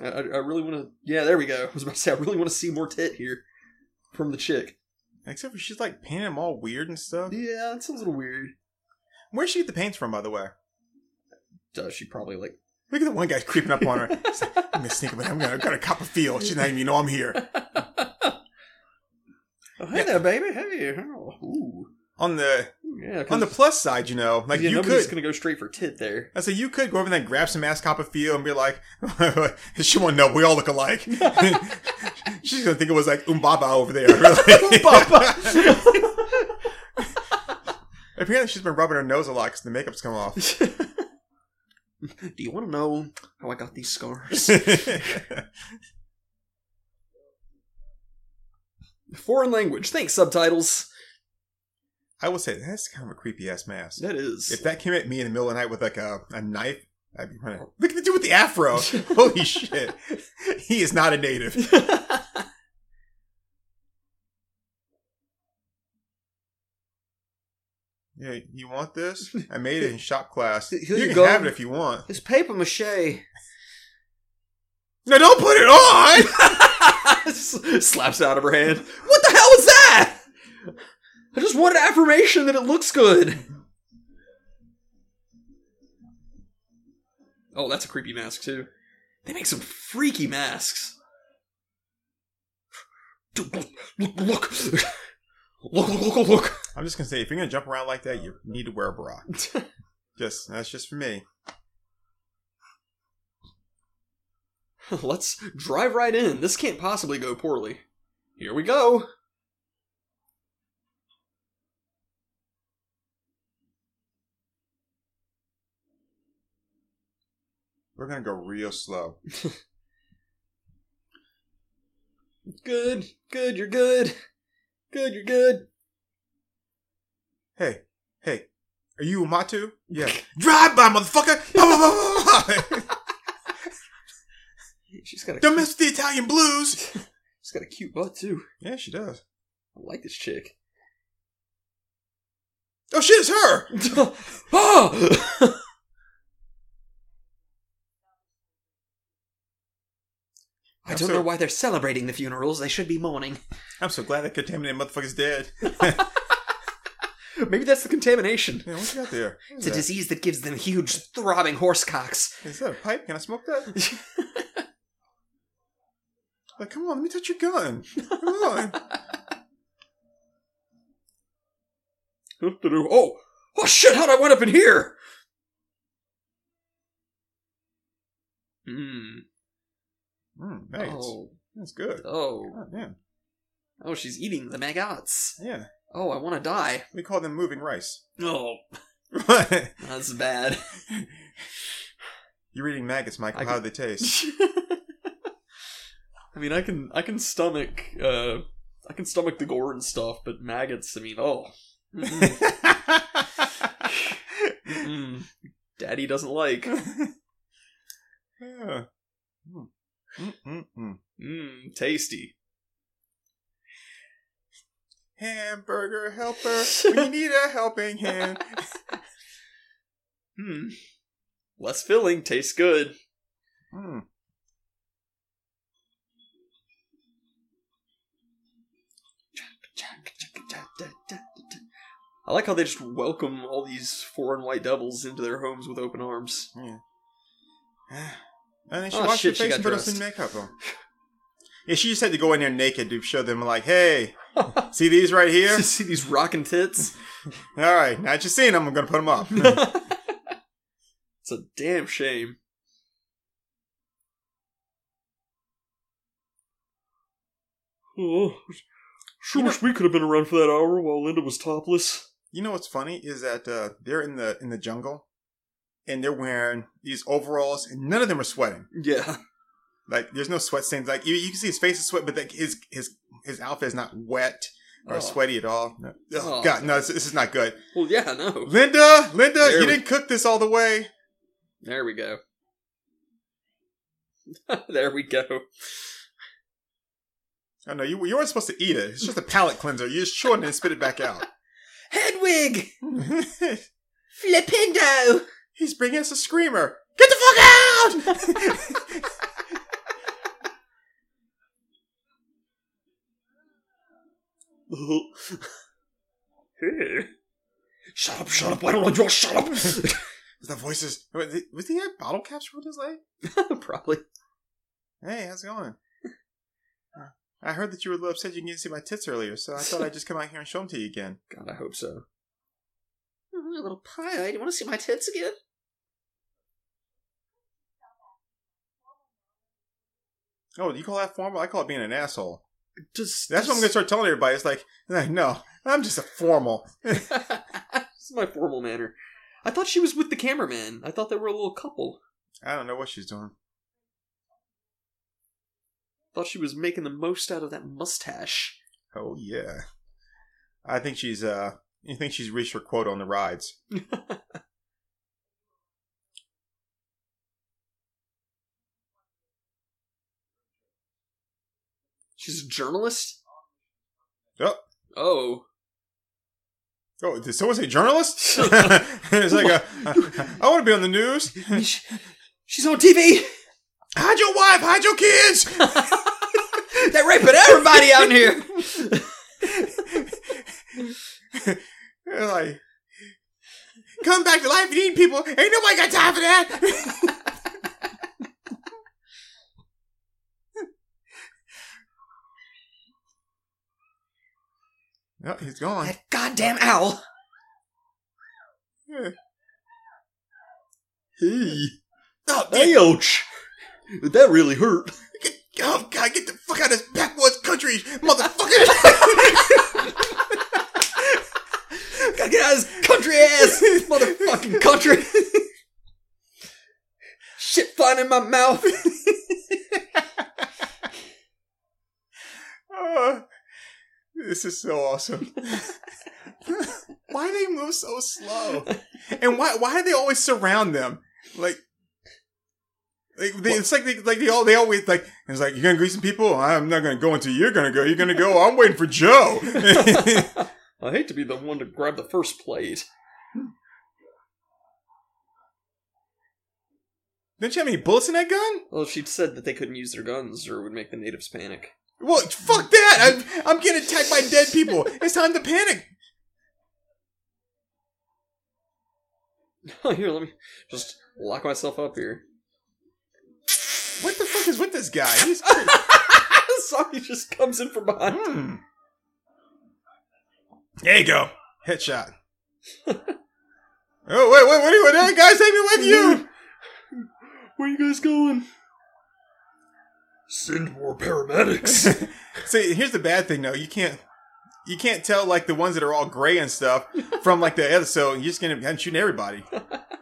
I, I, I really want to. Yeah, there we go. I was about to say I really want to see more tit here from the chick. Except for she's like painting them all weird and stuff. Yeah, it sounds a little weird. Where'd she get the paints from, by the way? Does she probably like? Look at the one guy creeping up on her. He's like, I'm gonna sneak up, I'm gonna, I'm gonna cop a feel. She's not even you know I'm here. Oh, hey there, baby. Hey. Oh, ooh. On the yeah, on the plus side, you know, like yeah, you could. gonna go straight for tit there. I said you could go over there and grab some ass cop a feel and be like, she won't know. We all look alike. She's gonna think it was like Umbaba over there. Really. Apparently, she's been rubbing her nose a lot because the makeup's come off. Do you want to know how I got these scars? Foreign language. Thanks, subtitles. I will say that's kind of a creepy ass mask. That is. If that came at me in the middle of the night with like a, a knife, I'd be running. Look at the dude with the afro. Holy shit. He is not a native. Yeah, you want this? I made it in shop class. Here you you can go. have it if you want. It's paper mache. No, don't put it on! Slaps out of her hand. What the hell was that? I just wanted affirmation that it looks good. Oh, that's a creepy mask too. They make some freaky masks. Look, look, look, look, look, look, look. I'm just gonna say, if you're gonna jump around like that, you need to wear a bra. Just that's just for me. Let's drive right in. This can't possibly go poorly. Here we go. We're gonna go real slow. Good, good, you're good. Good, you're good. Hey, hey, are you a Matu? Yeah. Drive by, motherfucker! She's got a Don't mess with the Italian blues. she's got a cute butt too. Yeah, she does. I like this chick. Oh shit, it's her. oh! I don't so- know why they're celebrating the funerals. They should be mourning. I'm so glad that contaminated motherfucker's dead. Maybe that's the contamination. Yeah, what you got there? It's a that? disease that gives them huge, throbbing horse cocks. Is that a pipe? Can I smoke that? Like, come on, let me touch your gun. Come on. oh! Oh shit, how'd I wind up in here? Hmm. Mm, maggots. Oh. That's good. Oh. Oh, damn. Oh, she's eating the maggots. Yeah. Oh, I want to die. We call them moving rice. Oh, that's bad. You're eating maggots, Michael. I How do they taste? I mean, I can I can stomach uh I can stomach the gore and stuff, but maggots. I mean, oh, Mm-mm. Mm-mm. Daddy doesn't like. Yeah. Mm. Tasty. Hamburger helper, we need a helping hand. Hmm. Less filling, tastes good. Mm. I like how they just welcome all these foreign white devils into their homes with open arms. Yeah. And then she Oh, washed shit, her face and put dressed. some makeup on. Yeah, she just had to go in there naked to show them, like, hey, see these right here? See these rocking tits? All right, now that you've seen them, I'm going to put them up. it's a damn shame. Oh, sure You wish we could have been around for that hour while Linda was topless. you know what's funny is that uh, they're in the in the jungle, and they're wearing these overalls, and none of them are sweating. Yeah. Like, there's no sweat stains. Like, you, you can see his face is sweat, but like, his his his outfit is not wet or Oh. sweaty at all. No. Oh, Oh. God, no, this, this is not good. Well, yeah, no. Linda, Linda, There you we- didn't cook this all the way. There we go. there we go. Oh no, you you weren't supposed to eat it. It's just a palate cleanser. You just chew it and spit it back out. Hedwig! Flipendo! He's bringing us a screamer. Get the fuck out! hey. Shut up, shut up. Why don't you shut up? the voices. Was he- was he have bottle caps around his leg? Probably. Hey, how's it going? I heard that you were a little upset you didn't see my tits earlier, so I thought I'd just come out here and show them to you again. God, I hope so. Oh, little pie. Do you want to see my tits again? Oh, you call that formal? I call it being an asshole. Just, That's what I'm gonna start telling everybody. It's like, like, no, I'm just a formal. this is my formal manner. I thought she was with the cameraman. I thought they were a little couple. I don't know what she's doing. Thought she was making the most out of that mustache. Oh yeah, I think she's uh, you think she's reached her quota on the rides. She's a journalist? Oh, Oh. oh, did someone say journalist? it's like, a, I want to be on the news. She's on TV! Hide your wife, hide your kids. They're raping everybody out here! They're like, come back to life and eating people. Ain't nobody got time for that. oh, he's gone. That goddamn owl. Hey. Oh. Ouch! That really hurt. Get, oh, God, get the fuck out of this backwoods country, motherfucker. Gotta get out of this country ass motherfucking country. Shit flying in my mouth. Oh, this is so awesome. why do they move so slow? And why why do they always surround them? Like, like they, it's like they like they all they always like it's like you're gonna greet some people. I'm not gonna go until you're gonna go. You're gonna go. I'm waiting for Joe. I hate to be the one to grab the first plate. Didn't you have any bullets in that gun? Well, she said that they couldn't use their guns or it would make the natives panic. Well, fuck that! I'm I'm getting attacked by dead people. It's time to panic. here, let me just lock myself up here. What the fuck is with this guy? He's Saki just comes in from behind. Hmm. There you go. Headshot. oh, wait, wait, what are you doing? Guys, take me with you! Where are you guys going? Send more paramedics. See, here's the bad thing, though. You can't. You can't tell like the ones that are all gray and stuff from like the other. So you're just gonna I'm shooting everybody,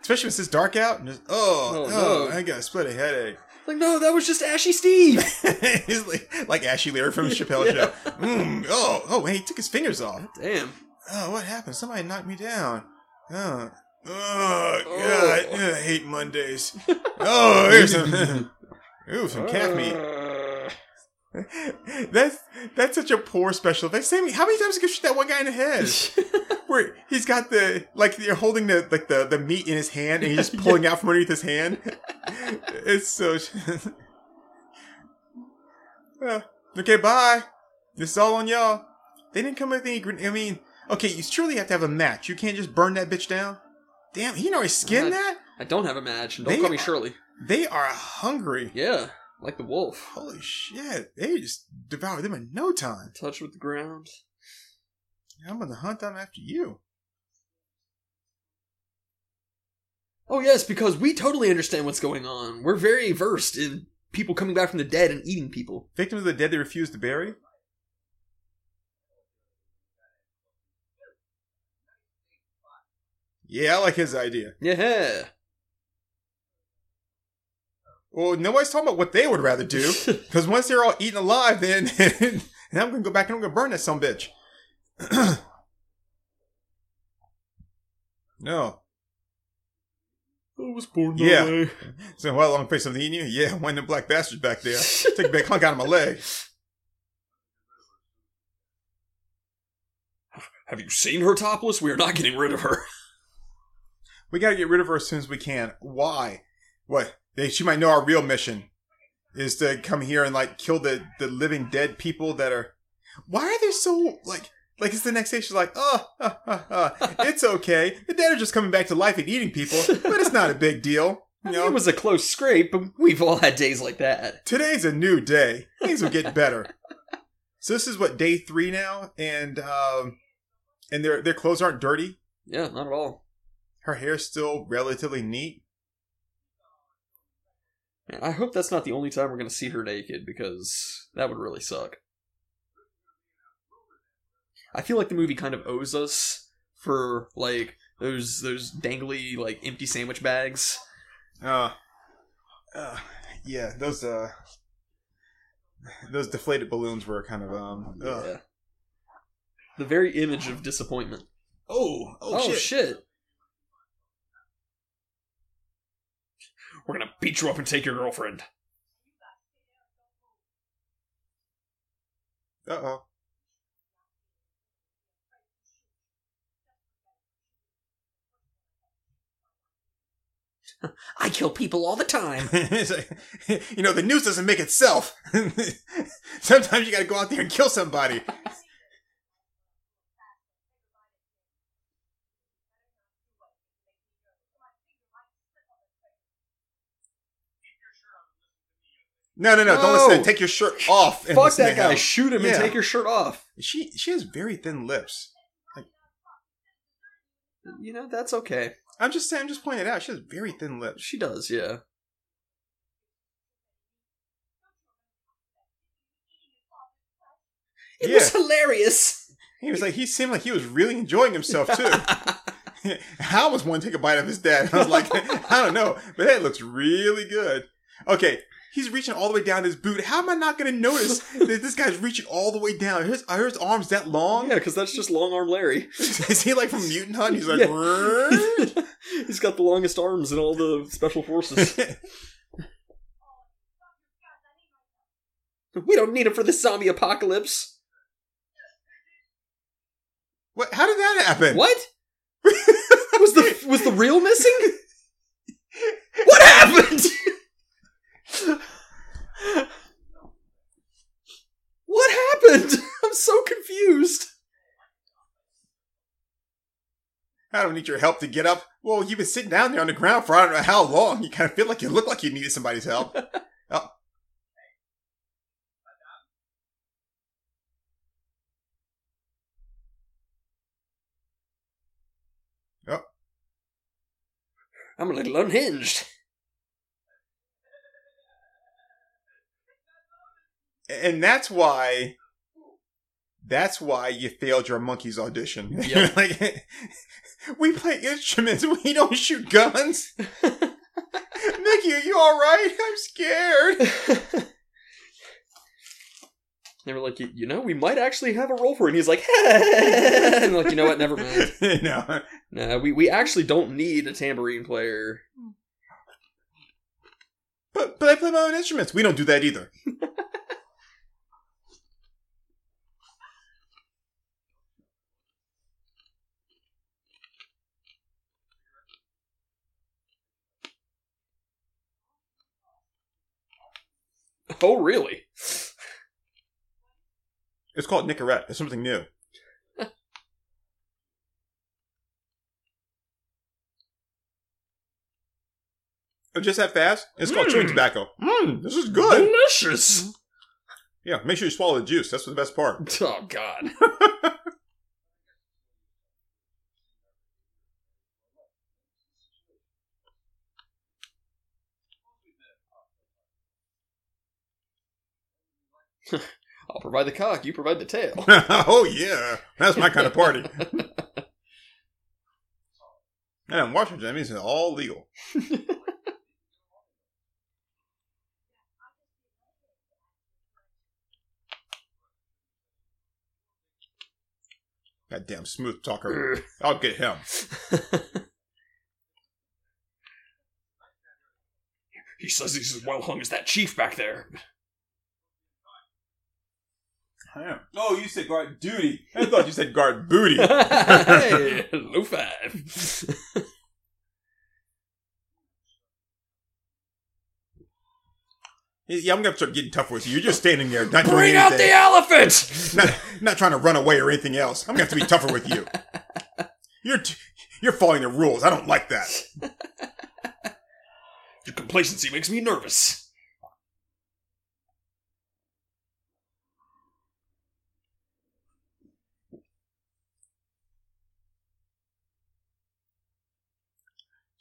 especially when it's dark out. And just, oh, Oh, oh, no. I got a split a headache. Like, no, that was just Ashy Steve. He's like, like Ashy Larry from the Chappelle Yeah. Show. Mm, oh, oh, hey, he took his fingers off. Damn. Oh, what happened? Somebody knocked me down. Oh, oh God, Oh. I hate Mondays. Oh, here's some, ooh, some calf meat. That's that's such a poor special effects. Sammy, how many times did you shoot that one guy in the head? Where he's got the like you're holding the like the the meat in his hand and he's just pulling out from underneath his hand. It's so. Well, okay, bye. This is all on y'all. They didn't come with any. I mean, okay, you surely have to have a match. You can't just burn that bitch down. Damn, he already skinned Uh, that. I don't have a match, don't They call me Shirley. They are hungry. Yeah, like the wolf. Holy shit! They just devoured them in no time. Touch with the ground. I'm on the hunt. I'm after you. Oh yes, because we totally understand what's going on. We're very versed in people coming back from the dead and eating people. Victims of the dead they refuse to bury. Yeah, I like his idea. Yeah. Well, nobody's talking about what they would rather do. Because once they're all eaten alive, then and I'm gonna go back and I'm gonna burn that some bitch. no. I was born that Yeah. way. So what long face of the eating you? Yeah, one of them black bastards back there. Take a big hunk out of my leg. Have you seen her topless? We are not getting rid of her. We gotta get rid of her as soon as we can. Why? What? They she might know our real mission is to come here and like kill the the living dead people that are. Why are they so like? Like it's the next day. She's like, oh, uh, it's okay. The dead are just coming back to life and eating people, but it's not a big deal. You know, It was a close scrape, but we've all had days like that. today's a new day. Things will get better. so this is what day three now, and um, and their their clothes aren't dirty. Yeah, not at all. Her hair's still relatively neat. Man, I hope that's not the only time we're going to see her naked because that would really suck. I feel like the movie kind of owes us for like those those dangly like empty sandwich bags. Uh, uh yeah, those uh those deflated balloons were kind of um ugh. Yeah. The very image of disappointment. Oh, Oh, shit. We're gonna beat you up and take your girlfriend. Uh-oh. I kill people all the time. Like, you know, the news doesn't make itself. Sometimes you gotta go out there and kill somebody. No, no, no! Don't listen. Take your shirt off. and Fuck that guy. him. Shoot him Yeah. and take your shirt off. She she has very thin lips. Like, You know, that's okay. I'm just saying. I'm just pointing it out. She has very thin lips. She does, yeah. It Yeah. was hilarious. He was like, he seemed like he was really enjoying himself too. Hal was one to take a bite of his dad. I was like, I don't know, but that looks really good. Okay, he's reaching all the way down his boot. How am I not going to notice that this guy's reaching all the way down? Are his, his arms that long? Yeah, because that's just long arm Larry. Is he like from Mutant Hunt? He's like, Yeah. He's got the longest arms in all the special forces. we don't need him for the zombie apocalypse. what? How did that happen? What? was the was the reel missing? What happened? what happened? I'm so confused. I don't need your help to get up. Well, you've been sitting down there on the ground for I don't know how long. You kind of feel like you look like you needed somebody's help. Oh. oh. I'm a little unhinged. And that's why that's why you failed your Monkees audition Yep. like we play instruments we don't shoot guns mickey are you all right i'm scared They were like, you, you know, we might actually have a role for it. And he's like, and like, you know what? Never mind. no Nah, we, we actually don't need a tambourine player. but but i play my own instruments we don't do that either Oh, really? it's called nicorette it's something new Oh, just that fast? It's called chewing Mm. tobacco. Mmm, this is good. Delicious. Yeah, make sure you swallow the juice. That's the best part. Oh, God. I'll provide the cock, you provide the tail. oh yeah, that's my kind of party. And in Washington, that means it's all legal. Goddamn smooth talker. I'll get him. he says he's as well hung as that chief back there. Oh, you said guard duty. I thought you said guard booty. hey, low five. Yeah, I'm gonna start getting tough with you. You're just standing there, not doing Bring out the anything. elephant! not, not trying to run away or anything else. I'm gonna have to be tougher with you. You're t- you're following the rules. I don't like that. Your complacency makes me nervous.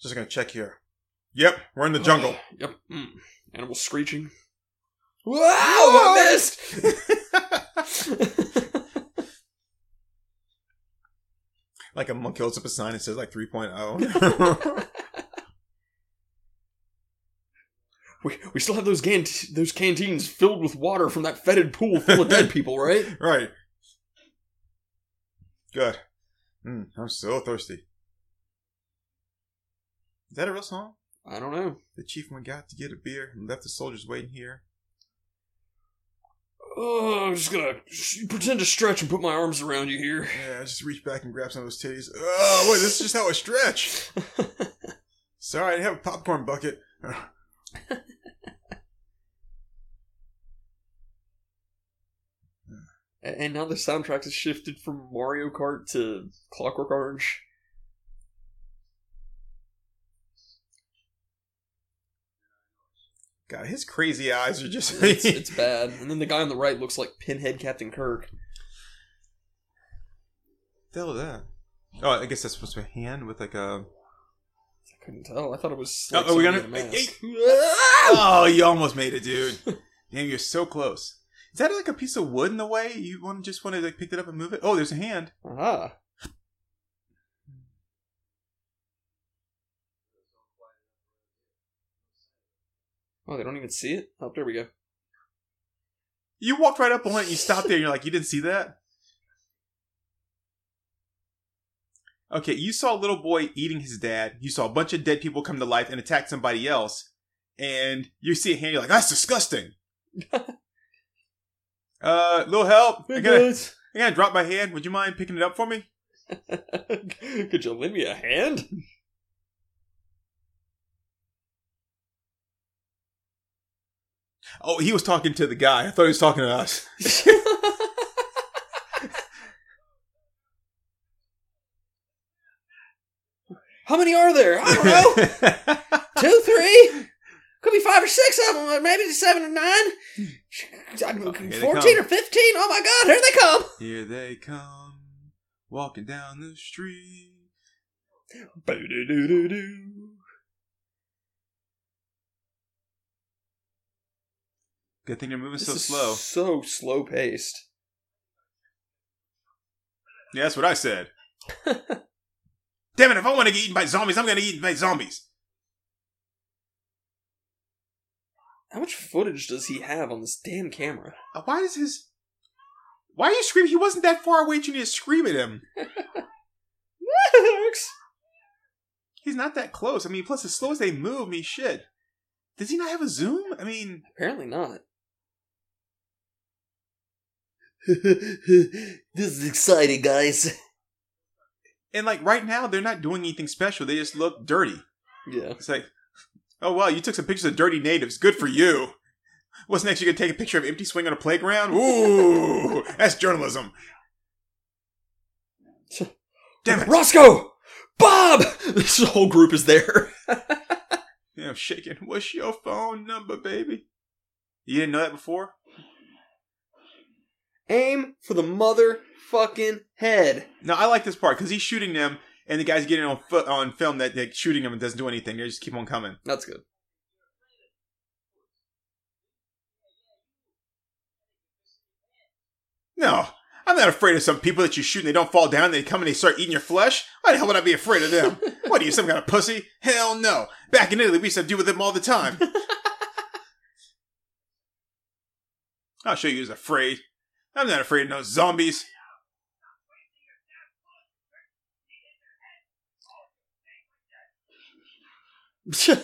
Just gonna check here. Yep, we're in the jungle. Yep. Mm. Animals screeching. Wow, I missed! like a monkey holds up a sign that says like 3.0. we, we still have those gant- those canteens filled with water from that fetid pool full of dead people, right? right. Good. Mm, I'm so thirsty. Is that a real song? I don't know. The chief went out to get a beer and left the soldiers waiting here. Oh, I'm just gonna s- pretend to stretch and put my arms around you here. Yeah, I just reach back and grab some of those titties. Oh, wait, this is just how I stretch. Sorry, I didn't have a popcorn bucket. And now the soundtrack has shifted from Mario Kart to Clockwork Orange. God, his crazy eyes are just. It's, it's bad. And then the guy on the right looks like Pinhead Captain Kirk. the hell is that? Oh, I guess that's supposed to be a hand with like a. I couldn't tell. I thought it was. Oh, Like are we gonna- in a mask. Oh, you almost made it, dude. Damn, you're so close. Is that like a piece of wood in the way? You want to just want to like pick it up and move it? Oh, there's a hand. Aha. Oh, they don't even see it? Oh, there we go. You walked right up on it. and You stopped there. and You're like, you didn't see that. Okay, you saw a little boy eating his dad. You saw a bunch of dead people come to life and attack somebody else, and you see a hand. You're like, that's disgusting. uh, little help. I gotta, I gotta drop my hand. Would you mind picking it up for me? Could you lend me a hand? Oh, he was talking to the guy. I thought he was talking to us. How many are there? I don't know. Two, three? Could be five or six of them, or maybe seven or nine. Oh, they Fourteen or fifteen. Oh my God! Here they come. Here they come, walking down the street. Good thing they're moving This so is slow. So slow paced. Yeah, that's what I said. Damn it, if I want to get eaten by zombies, I'm going to get eaten by zombies. How much footage does he have on this damn camera? Uh, Why does his. Why are you screaming? He wasn't that far away. You need to scream at him. He's not that close. I mean, plus, as slow as they move, I mean, shit. Does he not have a zoom? I mean, Apparently not. this is exciting, guys. and like right now, they're not doing anything special. They just look dirty. Yeah. It's like, oh wow, you took some pictures of dirty natives. Good for you. What's next? You gonna take a picture of empty swing on a playground? Ooh, that's journalism. Damn it! Roscoe! Bob! This whole group is there. Yeah, I'm shaking. What's your phone number, baby? You didn't know that before? Aim for the motherfucking head. Now I like this part because he's shooting them, and the guy's getting on foot on film that they're shooting him and doesn't do anything. They just keep on coming. That's good. No, I'm not afraid of some people that you shoot and they don't fall down. They come and they start eating your flesh. Why the hell would I be afraid of them? what are you, some kind of pussy? Hell no. Back in Italy, we used to deal with them all the time. I'll show you who's afraid. I'm not afraid of no zombies.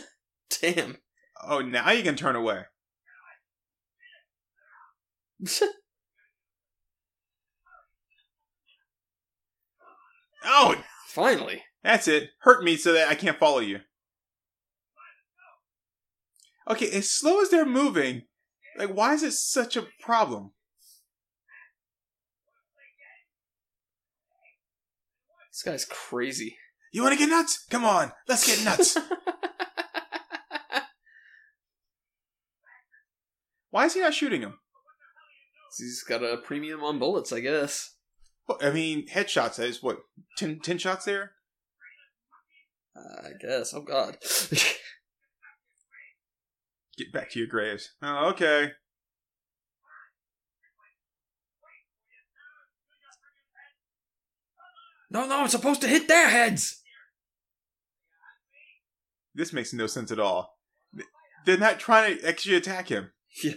Damn. Oh, now you can turn away. Oh, Finally. That's it. Hurt me so that I can't follow you. Okay, as slow as they're moving, like, why is it such a problem? This guy's crazy. You want to get nuts? Come on, let's get nuts. why is he not shooting him? He's got a premium on bullets, I guess. What- I mean, headshots. Is what ten, 10 shots there. Uh, I guess. Oh god. Get back to your graves. Oh, okay. No, no, I'm supposed to hit their heads. This makes no sense at all. They're not trying to actually attack him. Yeah.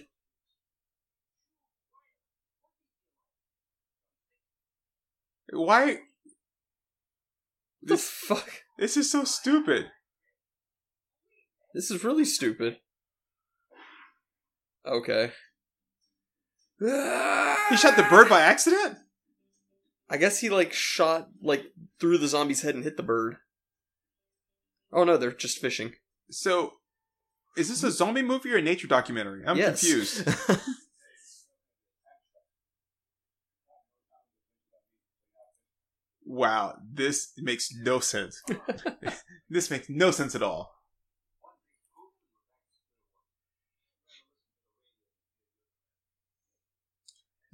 Why? What the fuck? This is so stupid. This is really stupid. Okay. He shot the bird by accident? I guess he like shot like through the zombie's head and hit the bird. Oh no, they're just fishing. So, is this a zombie movie or a nature documentary? I'm Yes. confused. Wow, this makes no sense. this makes no sense at all.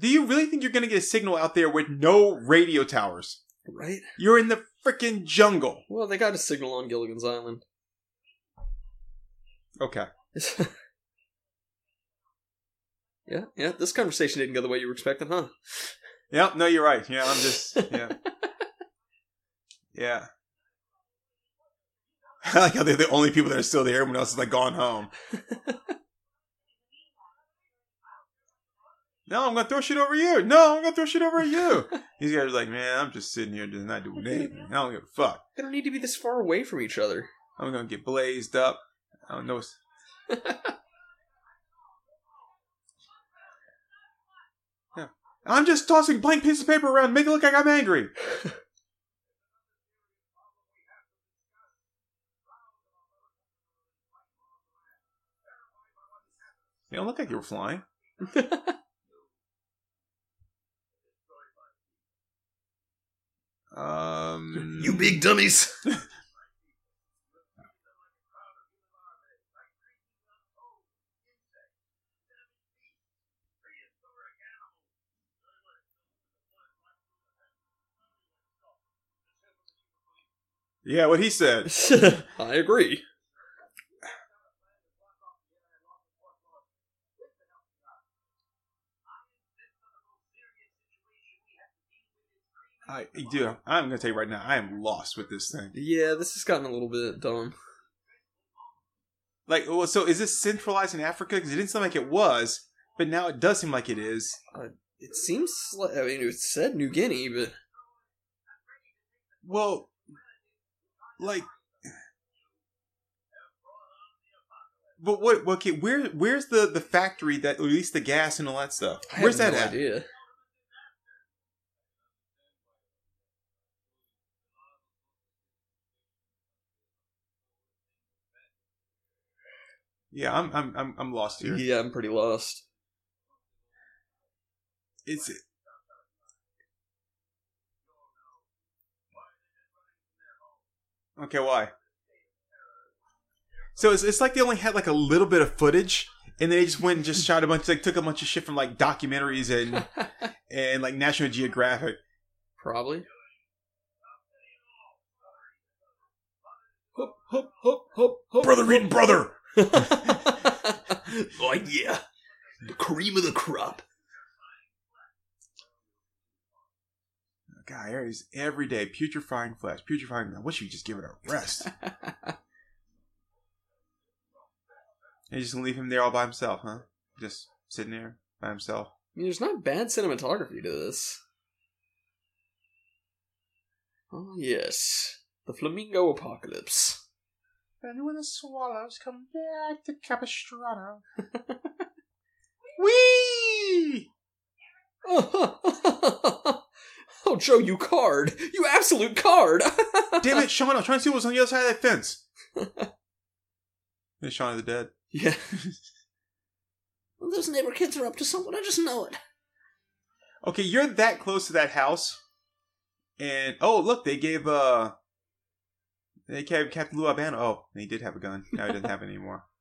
Do you really think you're going to get a signal out there with no radio towers? Right? You're in the freaking jungle. Well, they got a signal on Gilligan's Island. Okay. yeah, yeah. This conversation didn't go the way you were expecting, huh? Yep. No, you're right. Yeah, I'm just. Yeah. yeah. I like how they're the only people that are still there. Everyone else is like gone home. No, I'm gonna throw shit over you. No, I'm gonna throw shit over you. These guys are like, man, I'm just sitting here just not doing anything. I don't give a fuck. They don't need to be this far away from each other. I'm gonna get blazed up. I don't know. yeah. I'm just tossing blank pieces of paper around, make it look like I'm angry. You don't look like you were flying. Um, you big dummies. Yeah, what he said. I agree. I do. I'm gonna tell you right now, I am lost with this thing. Yeah, this has gotten a little bit dumb. Like, well, so is this centralized in Africa? Because it didn't seem like it was, but now it does seem like it is. Uh, it seems like, I mean, it said New Guinea, but Well, like, but what? Okay, where? Where's the the factory that released the gas and all that stuff? I Where's have that no at? idea. Yeah, I'm I'm I'm, I'm lost here. Yeah, I'm pretty lost. It's okay. Why? So it's it's like they only had like a little bit of footage, and then they just went and just shot a bunch, like took a bunch of shit from like documentaries and and like National Geographic. Probably. Hup, hup, hup, hup, hup, Brother brother. oh yeah, the cream of the crop. God, Aries every day putrefying flesh, putrefying. I wish you just give it a rest. and just leave him there all by himself, huh? Just sitting there by himself. I mean, there's not bad cinematography to this. Oh yes, the flamingo apocalypse. And when the swallows come back to Capistrano. Whee! I'll show you card. You absolute card. Damn it, Sean! I was trying to see what was on the other side of that fence. It's Shaun of the Dead. Yeah. Well, those neighbor kids are up to something. I just know it. Okay, you're that close to that house, and oh look, they gave uh, they kept, Captain Lou Albano. Oh, he did have a gun. Now he doesn't have it anymore.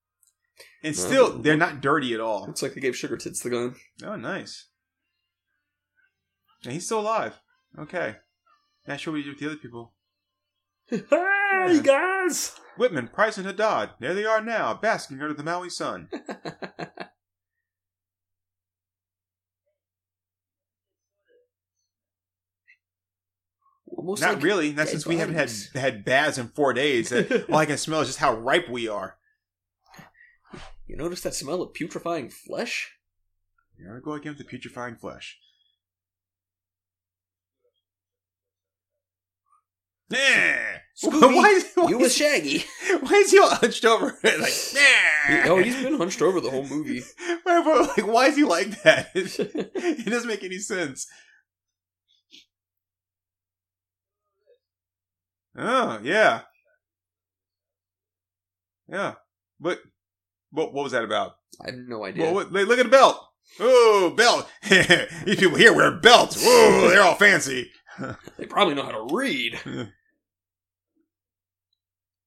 And No. still, they're not dirty at all. Looks like they gave Sugar Tits the gun. Oh, nice. And he's still alive. Okay. Not sure what he did with the other people. Hey guys! Whitman, Price, and Haddad. There they are now, basking under the Maui sun. Almost Not like really. Not since we haven't had had baths in four days. All I can smell is just how ripe we are. You notice that smell of putrefying flesh? Here I go again with the putrefying flesh. Yeah. Scooby, why, is, why, You with Shaggy. why is he all hunched over? like, nah. oh, he's been hunched over the whole movie. Like, why is he like that? It, it doesn't make any sense. Oh yeah, yeah. But what what was that about? I have no idea. Well, what, look at the belt. Oh, belt. These people here wear belts. Whoa, they're all fancy. they probably know how to read.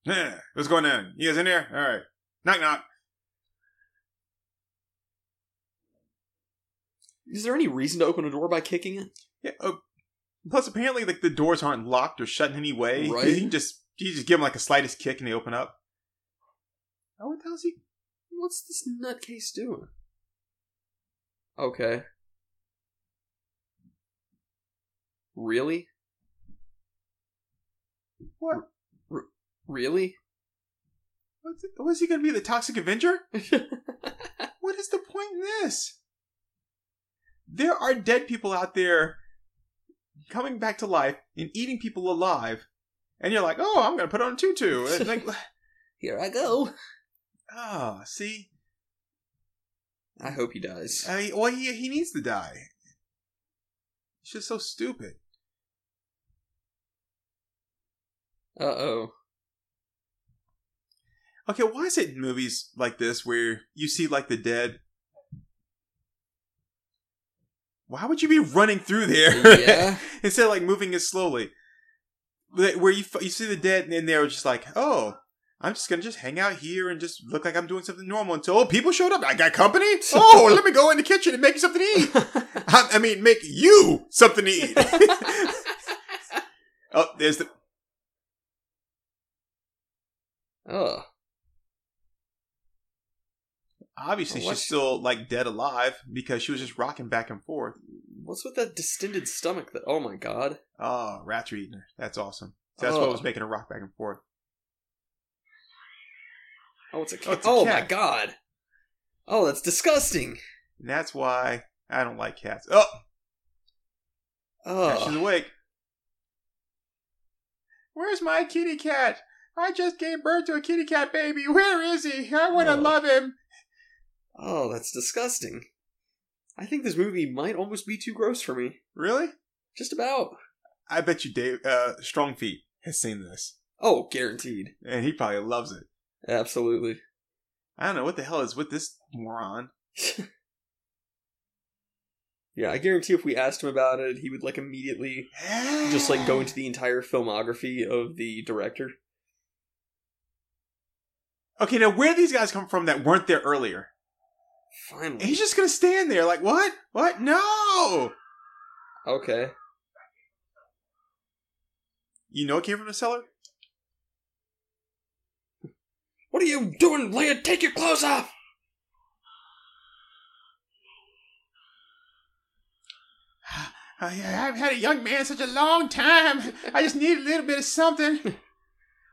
Yeah, what's going on? You guys in there? All right. Knock knock. Is there any reason to open a door by kicking it? Yeah. Uh, plus, apparently, like the doors aren't locked or shut in any way. Right. You can just you just give them like a slightest kick and they open up. Oh, what the hell's he? What's this nutcase doing? Okay. Really? What? Really? What's it, was he going to be the Toxic Avenger? What is the point in this? There are dead people out there coming back to life and eating people alive, and you're like, "Oh, I'm going to put on a tutu." And like, Here I go. oh, see, I hope he dies. I, well, he he needs to die. It's just so stupid. Uh oh. Okay, why is it in movies like this where you see like the dead? Why would you be running through there Yeah. instead of like moving it slowly? Where you you see the dead and they're just like, oh, I'm just gonna just hang out here and just look like I'm doing something normal until oh people showed up. I got company. Oh, let me go in the kitchen and make you something to eat. I, I mean, make you something to eat. oh, there's the oh. Obviously Oh, what? she's still like dead alive because she was just rocking back and forth. What's with that distended stomach that oh my god. Oh, rats are eating her. That's awesome. That's what Oh. was making her rock back and forth. Oh it's a Oh, cat. it's a Oh, my god. Oh, that's disgusting. And that's why I don't like cats. Oh, yeah, she's Oh. awake. Where's my kitty cat? I just gave birth to a kitty cat baby. Where is he? I want to Oh. love him. Oh, that's disgusting. I think this movie might almost be too gross for me. Really? Just about. I bet you Dave uh, Strong Feet has seen this, Oh, guaranteed. and he probably loves it. Absolutely. I don't know what the hell is with this moron. yeah, I guarantee if we asked him about it, he would like immediately just like go into the entire filmography of the director. Okay, now where these guys come from that weren't there earlier? Finally. And he's just gonna stand there like, what? What? No! Okay. You know it came from the cellar? What are you doing, Leia? Take your clothes off! I I haven't had a young man in such a long time. I just need a little bit of something.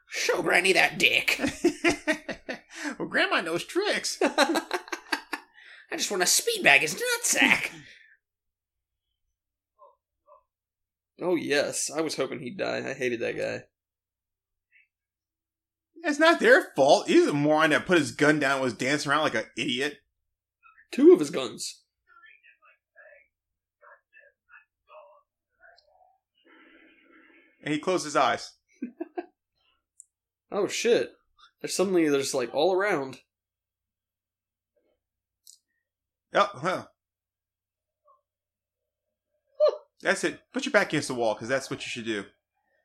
Show Granny that dick. well, Grandma knows tricks. I just want to speed bag his nutsack. Oh, yes. I was hoping he'd die. I hated that guy. It's not their fault. He's a moron that put his gun down and was dancing around like an idiot. Two of his guns. And he closed his eyes. Oh, shit. There's suddenly, there's like all around. Oh, well. That's it. Put your back against the wall because that's what you should do.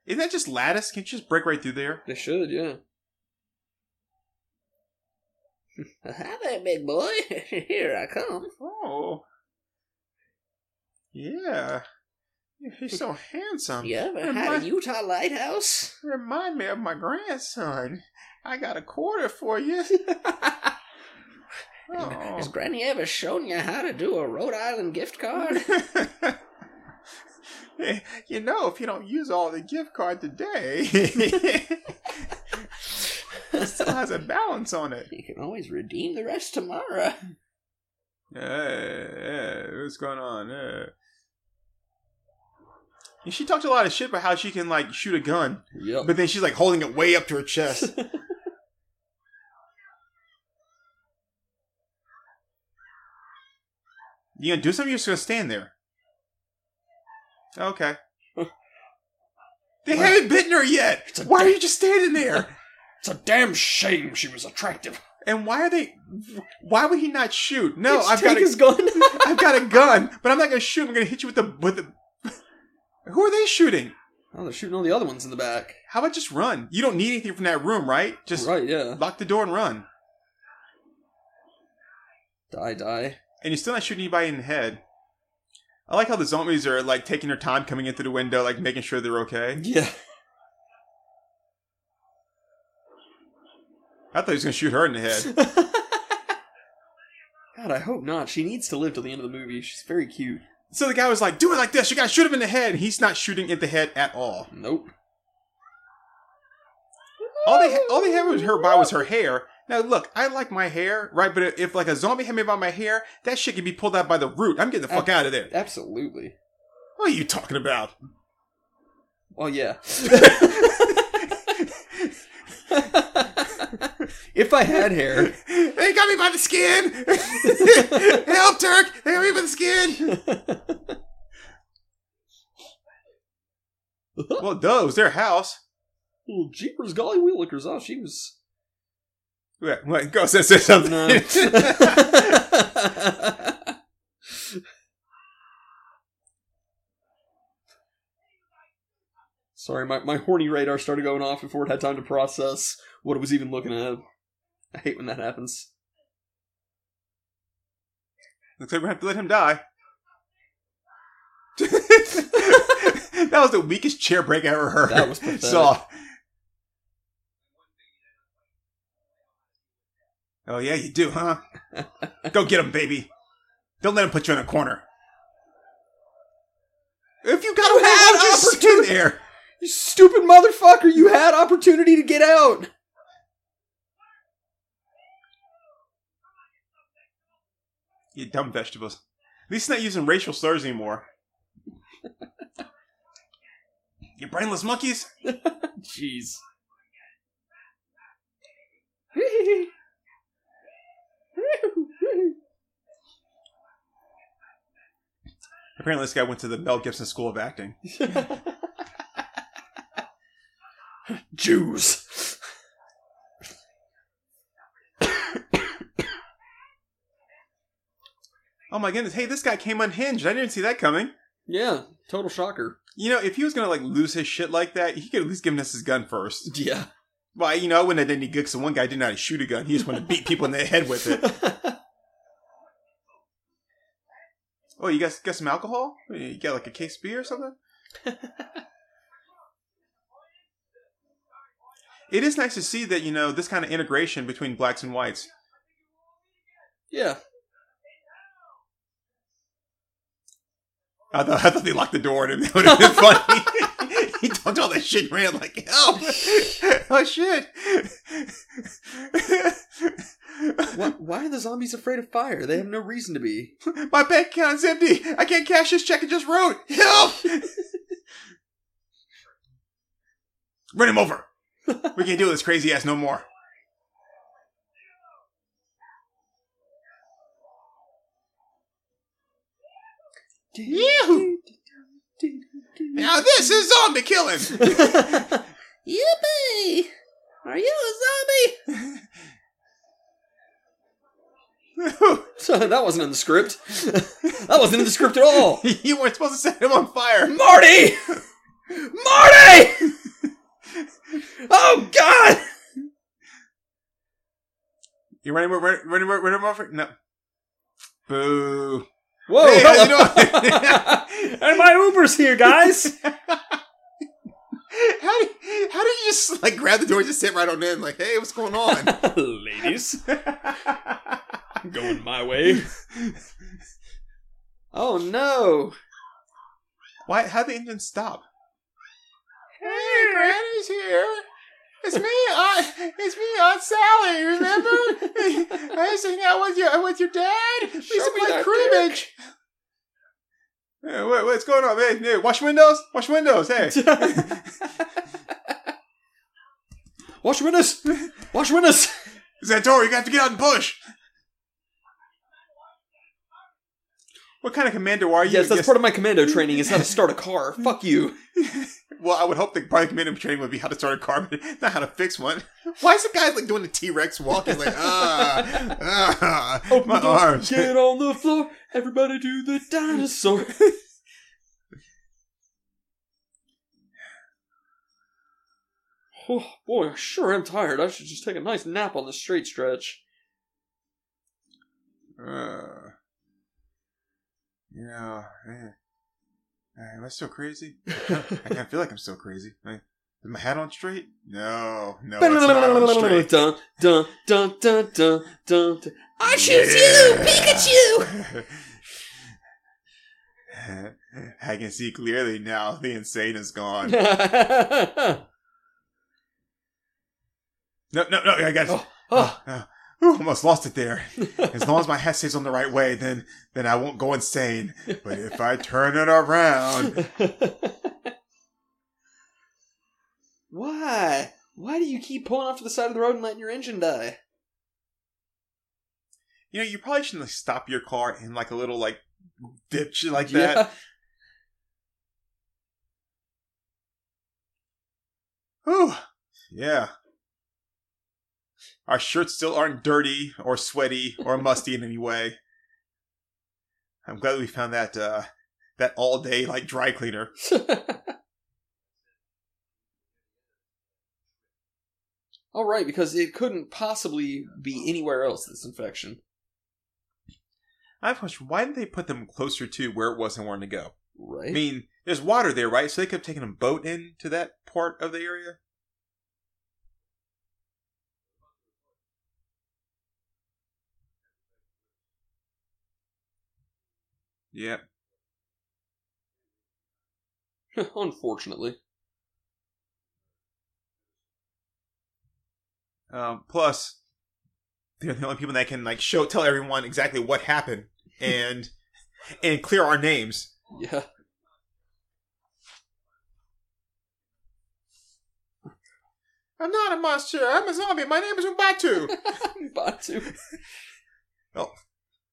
Isn't that just lattice? Can't you just break right through there? They should, yeah. Hi there, big boy. Here I come. Oh. Yeah. He's so handsome. You ever Remind- Utah lighthouse? Remind me of my grandson. I got a quarter for you. Oh. Has Granny ever shown you how to do a Rhode Island gift card? You know, if you don't use all the gift card today, it still has a balance on it. you can always redeem the rest tomorrow. Hey, what's going on? Eh. And she talked a lot of shit about how she can like shoot a gun, Yep. but then she's like holding it way up to her chest. You gonna do something? You're just gonna stand there. Okay. They What? haven't bitten her yet. Why are you just standing there? It's a damn shame she was attractive. And why are they? Why would he not shoot? No, I've got a, his gun. I've got a gun, but I'm not gonna shoot. I'm gonna hit you with the with the. Who are they shooting? oh, they're shooting all the other ones in the back. How about just run? You don't need anything from that room, right? Just right, yeah. lock the door and run. Die, die. And you're still not shooting anybody in the head. I like how the zombies are like taking their time coming in through the window, like making sure they're okay. Yeah. I thought he was gonna shoot her in the head. God, I hope not. She needs to live till the end of the movie. She's very cute. So the guy was like, "Do it like this. You gotta shoot him in the head." He's not shooting in the head at all. Nope. All they all they had was her by was her hair. Now look, I like my hair, right? But if like a zombie had me by my hair, that shit could be pulled out by the root. I'm getting the fuck out of there. Absolutely. What are you talking about? Well, yeah. if I had hair, They got me by the skin. Help, Turk! They got me by the skin. Well, duh, it was their house. well, Jeepers Golly Wheelikers. Oh, she was. Wait, wait, go say, say something. No. Sorry, my, my horny radar started going off before it had time to process what it was even looking at. I hate when that happens. Looks like we're gonna have to let him die. that was the weakest chair break I ever heard. That was pathetic. Saw. Oh yeah, you do, huh? Go get him, baby. Don't let him put you in a corner. If you got You him, had why don't you stay opportunity. there? You stupid motherfucker! You had opportunity to get out! You dumb vegetables. At least not using racial slurs anymore. you brainless monkeys. Jeez. Apparently, this guy went to the Mel Gibson School of Acting. Jews. Oh my goodness! Hey, this guy came unhinged. I didn't see that coming. Yeah, total shocker. You know, if he was gonna like lose his shit like that, he could at least given us his gun first. Yeah. Well, you know, I wouldn't have done any good. So one guy didn't know how to shoot a gun. He just wanted to beat people in the head with it. Oh, you guys got some alcohol? You got like a case of beer or something? it is nice to see that you know this kind of integration between blacks and whites. yeah. I thought, I thought they locked the door and it would have been funny. he talked all that shit and ran like hell. oh shit. Why, why are the zombies afraid of fire? They have no reason to be. My bank account's empty. I can't cash this check I just wrote. Help! Run him over. We can't deal with this crazy ass no more. Yahoo! Now this is zombie killing. Yippee! Are you a zombie? So that wasn't in the script. that wasn't in the script at all. you weren't supposed to set him on fire. Marty! Marty! oh God! You running over? Running over? Running over? No. Boo. Whoa! Hey, how's you doing? and my Uber's here, guys. How do you, how do you just like grab the door and just sit right on in? Like, hey, what's going on? Ladies, going my way. Oh no! Why? How the engine stop? Hey, Granny's here. It's me, Aunt. It's me, Aunt Sally. Remember? I was hanging out with your with your dad. We used to play cribbage. Hey, what, what's going on, man? Hey, wash windows. Wash windows. Hey. Wash windows! Wash windows! Zantor, you have to get out and push. What kind of commando are you? Yes, that's part of my commando training is how to start a car. Fuck you. Well, I would hope that part of the commando training would be how to start a car, but not how to fix one. Why is the guy like doing the T Rex walk? He's like, ah, ah, Open my the door, arms. Get on the floor. Everybody do the dinosaur. oh, boy, I sure am tired. I should just take a nice nap on the straight stretch. Uh, yeah, am I still crazy? I feel like I'm still crazy. I- Is my hat on straight? No, no, it's not on straight. dun, dun, dun, dun, dun, dun, dun. I choose you, Pikachu. I can see clearly now. The insane is gone. No, no, no! I got. Oh, oh. oh, oh. Ooh, almost lost it there. As long as my head stays on the right way, then then I won't go insane. But if I turn it around, Why? Why do you keep pulling off to the side of the road and letting your engine die? you know, you probably shouldn't like, stop your car in like a little like ditch like that. Yeah. Whew. Yeah. Our shirts still aren't dirty or sweaty or musty in any way. I'm glad we found that uh that all day like dry cleaner. All right, because it couldn't possibly be anywhere else. This infection, I have a question. Why did they put them closer to where it was and wanted to go? right? I mean, there's water there, right? So they could have taken a boat in to that part of the area. Yeah. Unfortunately, Um, plus, they're the only people that can like show tell everyone exactly what happened and and clear our names. yeah. I'm not a monster. I'm a zombie. My name is Ubatu. Batu. Oh.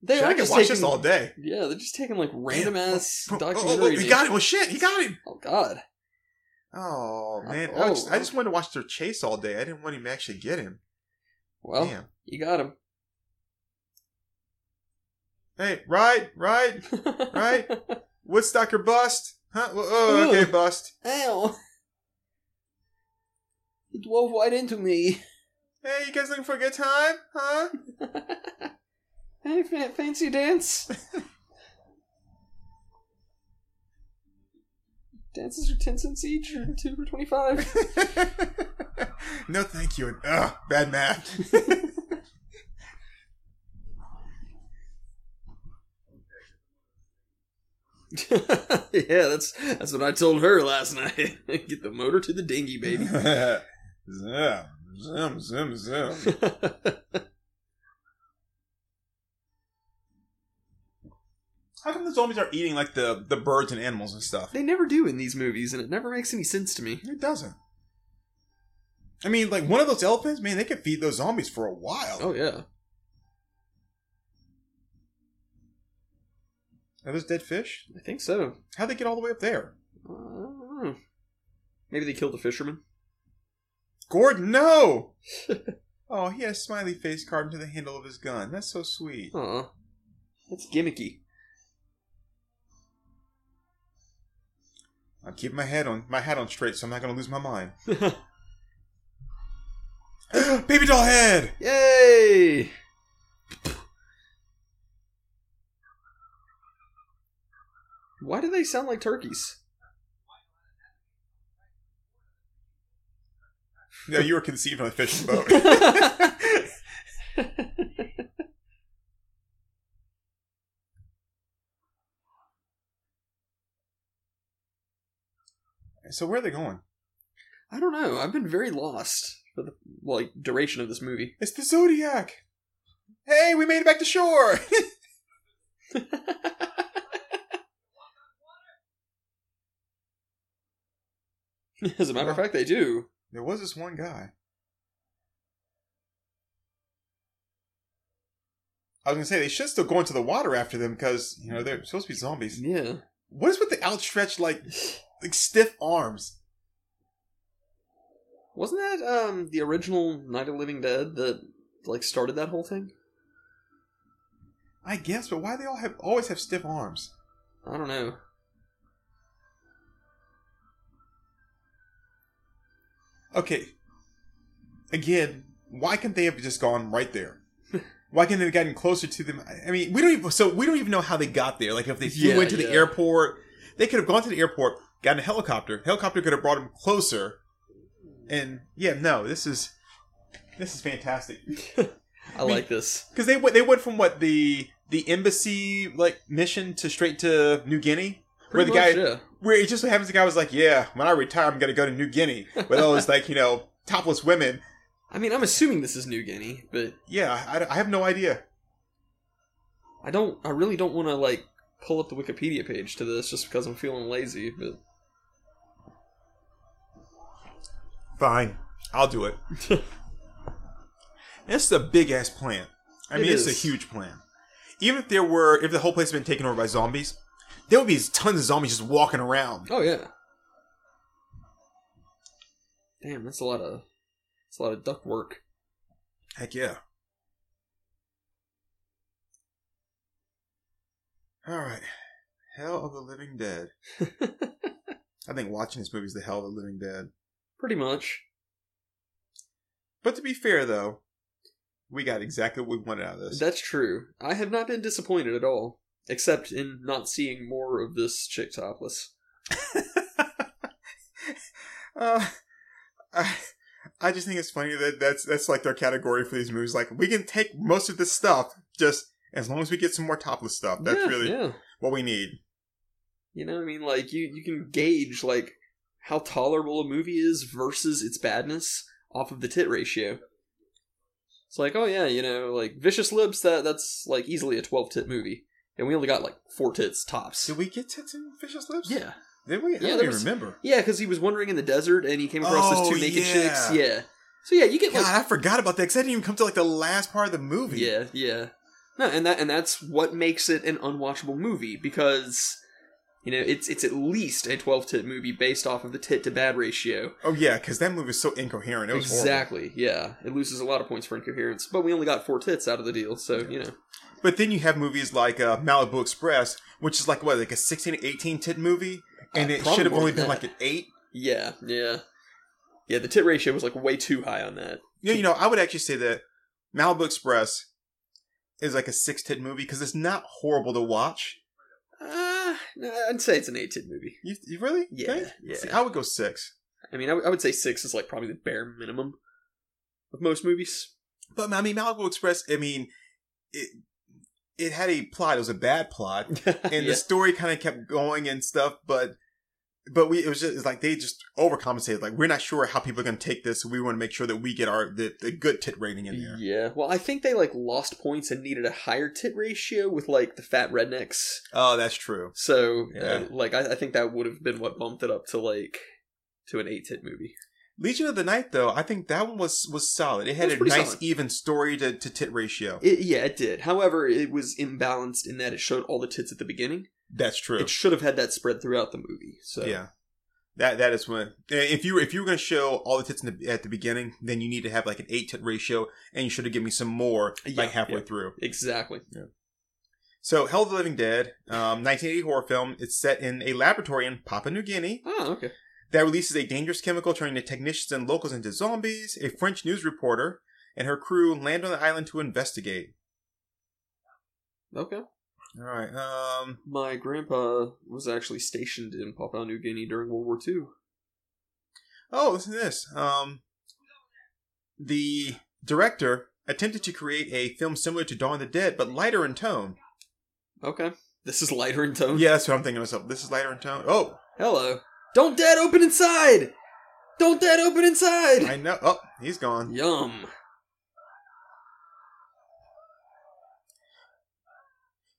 They I can watch taking, this all day. Yeah, they're just taking like random oh, ass Oh, oh, oh, documentary. he got him. Well, shit, he got him. Oh God. Oh man, Oh. I, just, I oh. just wanted to watch their chase all day. I didn't want him to actually get him. Well, Damn. you got him. Hey, right, right, Right. Woodstock or bust? Huh? Oh, okay, Ooh. bust. Ow. He drove right into me. Hey, you guys looking for a good time? Huh? hey, fa- fancy dance? Dances are 10 cents each or 2 for 25? no, thank you. And, ugh, bad math. yeah, that's that's what I told her last night. Get the motor to the dinghy, baby. zoom, zoom, zoom, zoom. How come the zombies are eating like the, the birds and animals and stuff? they never do in these movies, and it never makes any sense to me. It doesn't. I mean, like one of those elephants, man, they could feed those zombies for a while. Oh yeah, Are those dead fish? I think so. How'd they get all the way up there? Uh, I don't know. Maybe they killed a fisherman. Gordon, no! oh, he had a smiley face carved into the handle of his gun. That's so sweet. Aw, that's gimmicky. I'm keeping my head on my hat on straight, so I'm not gonna lose my mind. Baby doll head! Yay! Why do they sound like turkeys? No, you were conceived on a fishing boat. so where are they going? I don't know. I've been very lost for the like duration of this movie. It's the Zodiac. Hey, we made it back to shore. As a matter of fact, they do. there was this one guy. I was gonna say they should still go into the water after them because you know they're supposed to be zombies. Yeah. What is with the outstretched like like stiff arms? Wasn't that um the original Night of Living Dead that like started that whole thing? I guess, but why do they all have always have stiff arms? I don't know. Okay. Again, why can't they have just gone right there? Why can't they have gotten closer to them? I- mean, we don't even so we don't even know how they got there. Like if they flew Yeah, into the airport, They could have gone to the airport, gotten a helicopter. Helicopter could have brought him closer. And yeah, no, this is this is fantastic I like this. because they went they went from what the the embassy like mission to straight to New Guinea, where Pretty the guy yeah. where it just happens the guy was like, yeah, when I retire, I'm gonna go to New Guinea with all those like you know topless women. I mean, I'm assuming this is New Guinea, but Yeah, I, I have no idea. I don't. I really don't want to like pull up the Wikipedia page to this just because I'm feeling lazy. But Fine, I'll do it. It's a big ass plant. I It mean, it's a huge plant. Even if there were, if the whole place had been taken over by zombies, there would be tons of zombies just walking around. oh yeah, damn, that's a lot of that's a lot of duck work. Heck yeah. All right, Hell of the Living Dead. I think watching this movie is the Hell of the Living Dead. Pretty much. But to be fair, though, we got exactly what we wanted out of this. That's true. I have not been disappointed at all, except in not seeing more of this chick topless. uh, I, I just think it's funny that that's that's like their category for these movies. Like we can take most of this stuff, just as long as we get some more topless stuff. That's yeah, really yeah. what we need. You know, what I mean, like you you can gauge like how tolerable a movie is versus its badness off of the tit ratio. It's like, oh yeah, you know, like Vicious Lips that that's like easily a twelve tit movie, and we only got like four tits tops. Did we get tits in Vicious Lips? Yeah, Did we? I Yeah, don't even was- remember. yeah, because he was wandering in the desert and he came across Oh, those two oh, naked yeah. chicks. Yeah, so yeah, you get God, like I forgot about that because I didn't even come to like the last part of the movie. Yeah, yeah. No, and that and that's what makes it an unwatchable movie because you know it's it's at least a twelve tit movie based off of the tit to bad ratio. Oh yeah, because that movie is so incoherent. It was horrible. exactly. Yeah, it loses a lot of points for incoherence, but we only got four tits out of the deal, so you know. But then you have movies like uh, Malibu Express, which is like what, like a sixteen to eighteen tit movie, and Uh, it should have only been that. like an eight. Yeah, yeah, yeah. The tit ratio was like way too high on that. Know, you know, I would actually say that Malibu Express is like a six tit movie because it's not horrible to watch. I'd say it's an tit movie. You, you really? Yeah, think? yeah. See, I would go six. I mean, I, w- I would say six is like probably the bare minimum of most movies. But I mean, Malibu Express. I mean, it it had a plot. It was a bad plot, and yeah. the story kind of kept going and stuff. But but we it was just it's like they just overcompensated. Like we're not sure how people are going to take this, so we want to make sure that we get our the, the good tit rating in there. Yeah, well, I think they like lost points and needed a higher tit ratio with like the fat rednecks. Oh, that's true. So, Yeah. uh, like, I, I think that would have been what bumped it up to like to an eight tit movie. Legion of the Night, though, I think that one was was solid. It had It a nice solid. even story to, to tit ratio. It, yeah, it did. However, it was imbalanced in that it showed all the tits at the beginning. That's true. It should have had that spread throughout the movie. So, Yeah, that that is when if you were if you were going to show all the tits in the, at the beginning, then you need to have like an eight tit ratio, and you should have given me some more Yeah, like halfway yeah. through. exactly. So, Hell of the Living Dead, um, 1980 horror film. It's set in a laboratory in Papua New Guinea Oh, okay. that releases a dangerous chemical, turning the technicians and locals into zombies. A French news reporter and her crew land on the island to investigate. Okay. All right. Um. My grandpa was actually stationed in Papua New Guinea during World War II. Oh, listen to this. Um. The director attempted to create a film similar to Dawn of the Dead, but lighter in tone. Okay. This is lighter in tone. Yeah, that's what I'm thinking to myself. This is lighter in tone. Oh, Hello. Don't dad open inside! Don't dad open inside! I know. Oh, he's gone. Yum.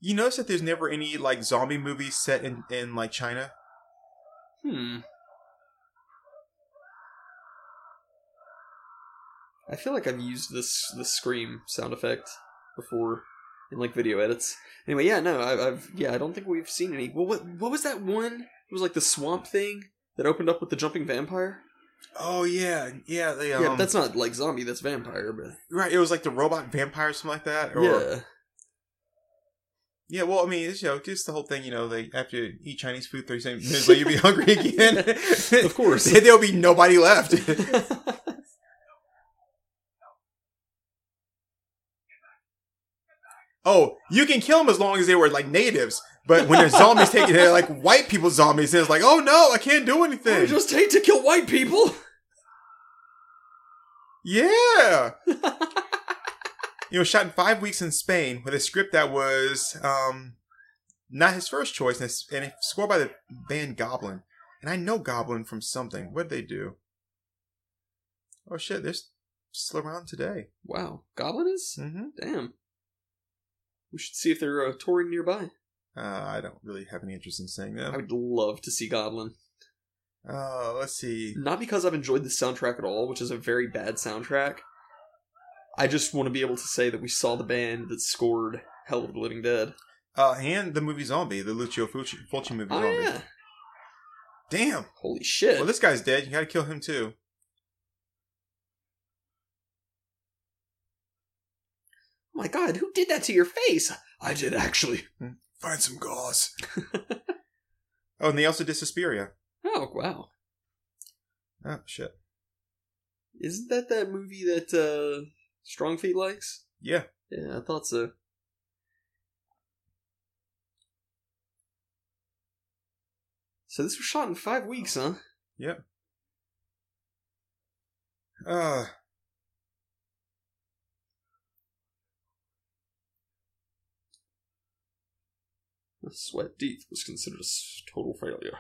You notice that there's never any like zombie movies set in in like China. Hmm. I feel like I've used this the scream sound effect before in like video edits. Anyway, yeah, no, I, I've yeah, I don't think we've seen any. Well, what what was that one? It was like the swamp thing that opened up with the jumping vampire. Oh yeah, yeah. They, um, yeah, that's not like zombie. That's vampire. But right. It was like the robot vampire, or something like that. Or, yeah, Yeah, well, I mean, it's, you know, just the whole thing, you know, they after you eat Chinese food thirty seconds minutes later, you'll be hungry again. Of course. there'll be nobody left. oh, you can kill them as long as they were like natives. But when there's zombies taking, they're like white people zombies. And it's like, oh no, I can't do I anything. just hate to kill white people. Yeah. It was shot in five weeks in Spain with a script that was um, not his first choice, and it's, and it's scored by the band Goblin. And I know Goblin from something. What did they do? Oh shit, they're still around today. Wow, Goblin is? Mm-hmm. Damn. We should see if they're uh, touring nearby. Uh, I don't really have any interest in seeing them. I would love to see Goblin. Uh, let's see. Not because I've enjoyed the soundtrack at all, which is a very bad soundtrack. I just want to be able to say that we saw the band that scored Hell of the Living Dead. Uh, and the movie Zombie, the Lucio Fulci, Fulci movie Oh Zombie. yeah! Damn. Holy shit! Well, this guy's dead. You gotta kill him too. oh my god, who did that to your face? I did actually. Find some gauze. oh, and they also did Suspiria. Oh wow! Oh, shit. Isn't that that movie that uh, Strong Feet likes? Yeah. Yeah, I thought so. So this was shot in five weeks, huh? Yep. Uh, Sweat Deep was considered a total failure.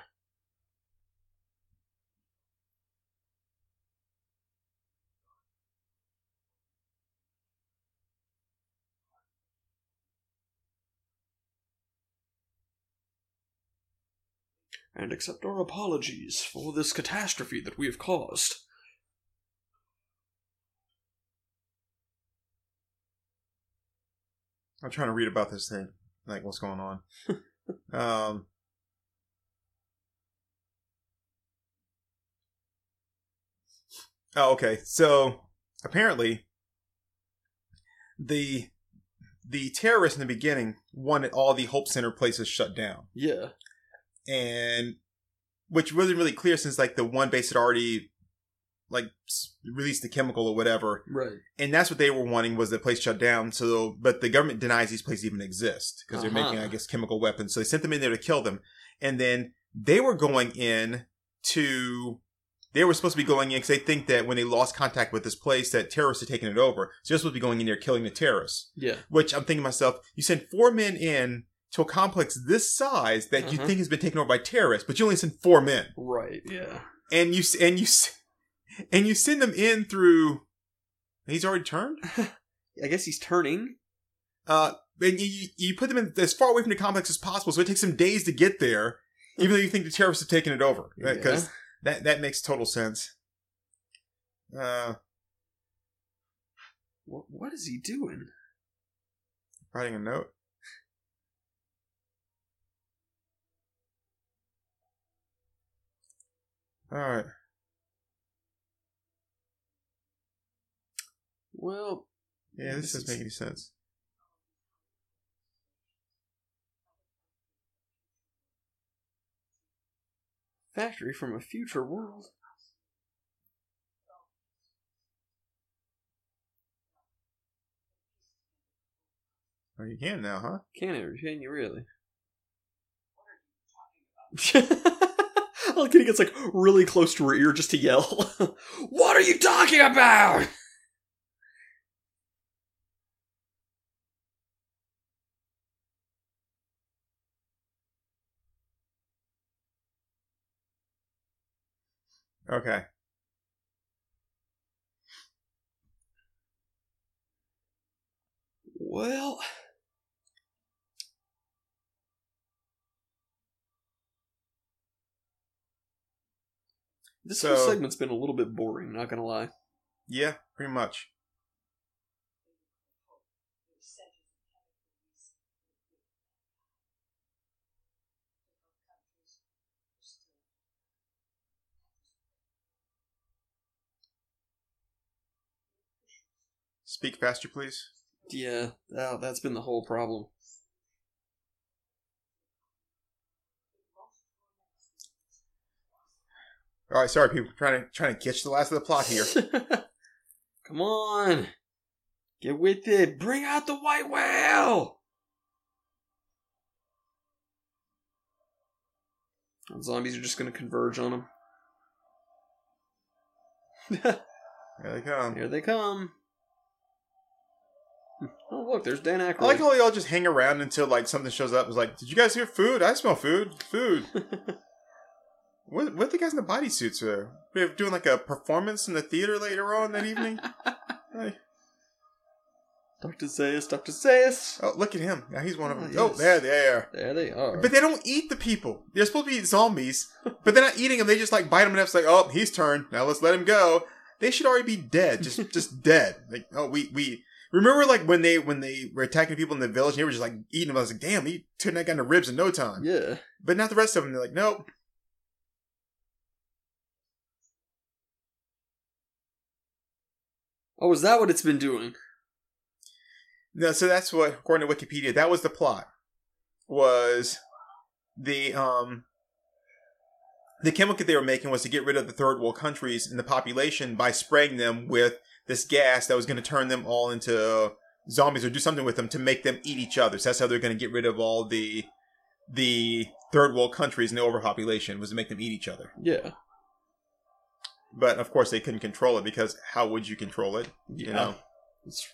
And accept our apologies for this catastrophe that we have caused. I'm trying to read about this thing, like what's going on. um, oh, okay. So apparently, the the terrorists in the beginning wanted all the Hope Center places shut down, Yeah. And which wasn't really clear since like the one base had already like released the chemical or whatever Right. and that's what they were wanting was the place shut down. So, but the government denies these places even exist because they're making, Uh-huh. I guess, chemical weapons. So they sent them in there to kill them, and then they were going in to. They were supposed to be going in because they think that when they lost contact with this place, that terrorists had taken it over. So they're supposed to be going in there killing the terrorists. Yeah. Which I'm thinking to myself, you send four men in to a complex this size that you Uh-huh. think has been taken over by terrorists, but you only send four men Right. Yeah. and you and you and you send them in through. He's already turned. I guess he's turning. Uh, and you- you, you put them in as far away from the complex as possible, so it takes them days to get there, even though you think the terrorists have taken it over. Because Yeah. that that makes total sense. Uh, What, what is he doing? writing a note. All right. Well, Yeah, this doesn't is- make any sense. factory from a future world. Oh, you can now, huh? Can it? Can you really? Kitty gets like really close to her ear just to yell. what are you talking about? Okay. Well, this whole segment's been a little bit boring. Not gonna lie. Yeah, pretty much. Speak faster, please. Yeah, oh, that's been the whole problem. All right, sorry, people. Trying to trying to catch the last of the plot here. Come on, get with it. Bring out the white whale. Zombies are just going to converge on him. Here they come. Here they come. Oh, look, there's Dan Aykroyd. I like how they all just hang around until like something shows up. It's like, did you guys hear food? I smell food. Food. What? What are the guys in the bodysuits uh, for? They're doing like a performance in the theater later on that evening. Dr. Zayas, Dr. Zayas. oh, look at him. Yeah, he's one of ah, them. Oh, Oh, there they are. There they are. But they don't eat the people. They're supposed to be zombies, but they're not eating them. They just like bite them and it's like, oh, he's turned. Now let's let him go. They should already be dead. Just, just dead. Like, oh, we, we remember like when they when they were attacking people in the village. and They were just like eating them. I was like, damn, he turned that guy into ribs in no time. yeah. But not the rest of them. They're like, nope. Oh, is that what it's been doing? No, so that's what, according to Wikipedia, that was the plot. Was the um the chemical they were making was to get rid of the third world countries and the population by spraying them with this gas that was going to turn them all into zombies or do something with them to make them eat each other. So that's how they're going to get rid of all the the third world countries and the overpopulation was to make them eat each other. Yeah. But of course, they couldn't control it because how would you control it? Yeah. You know. It's,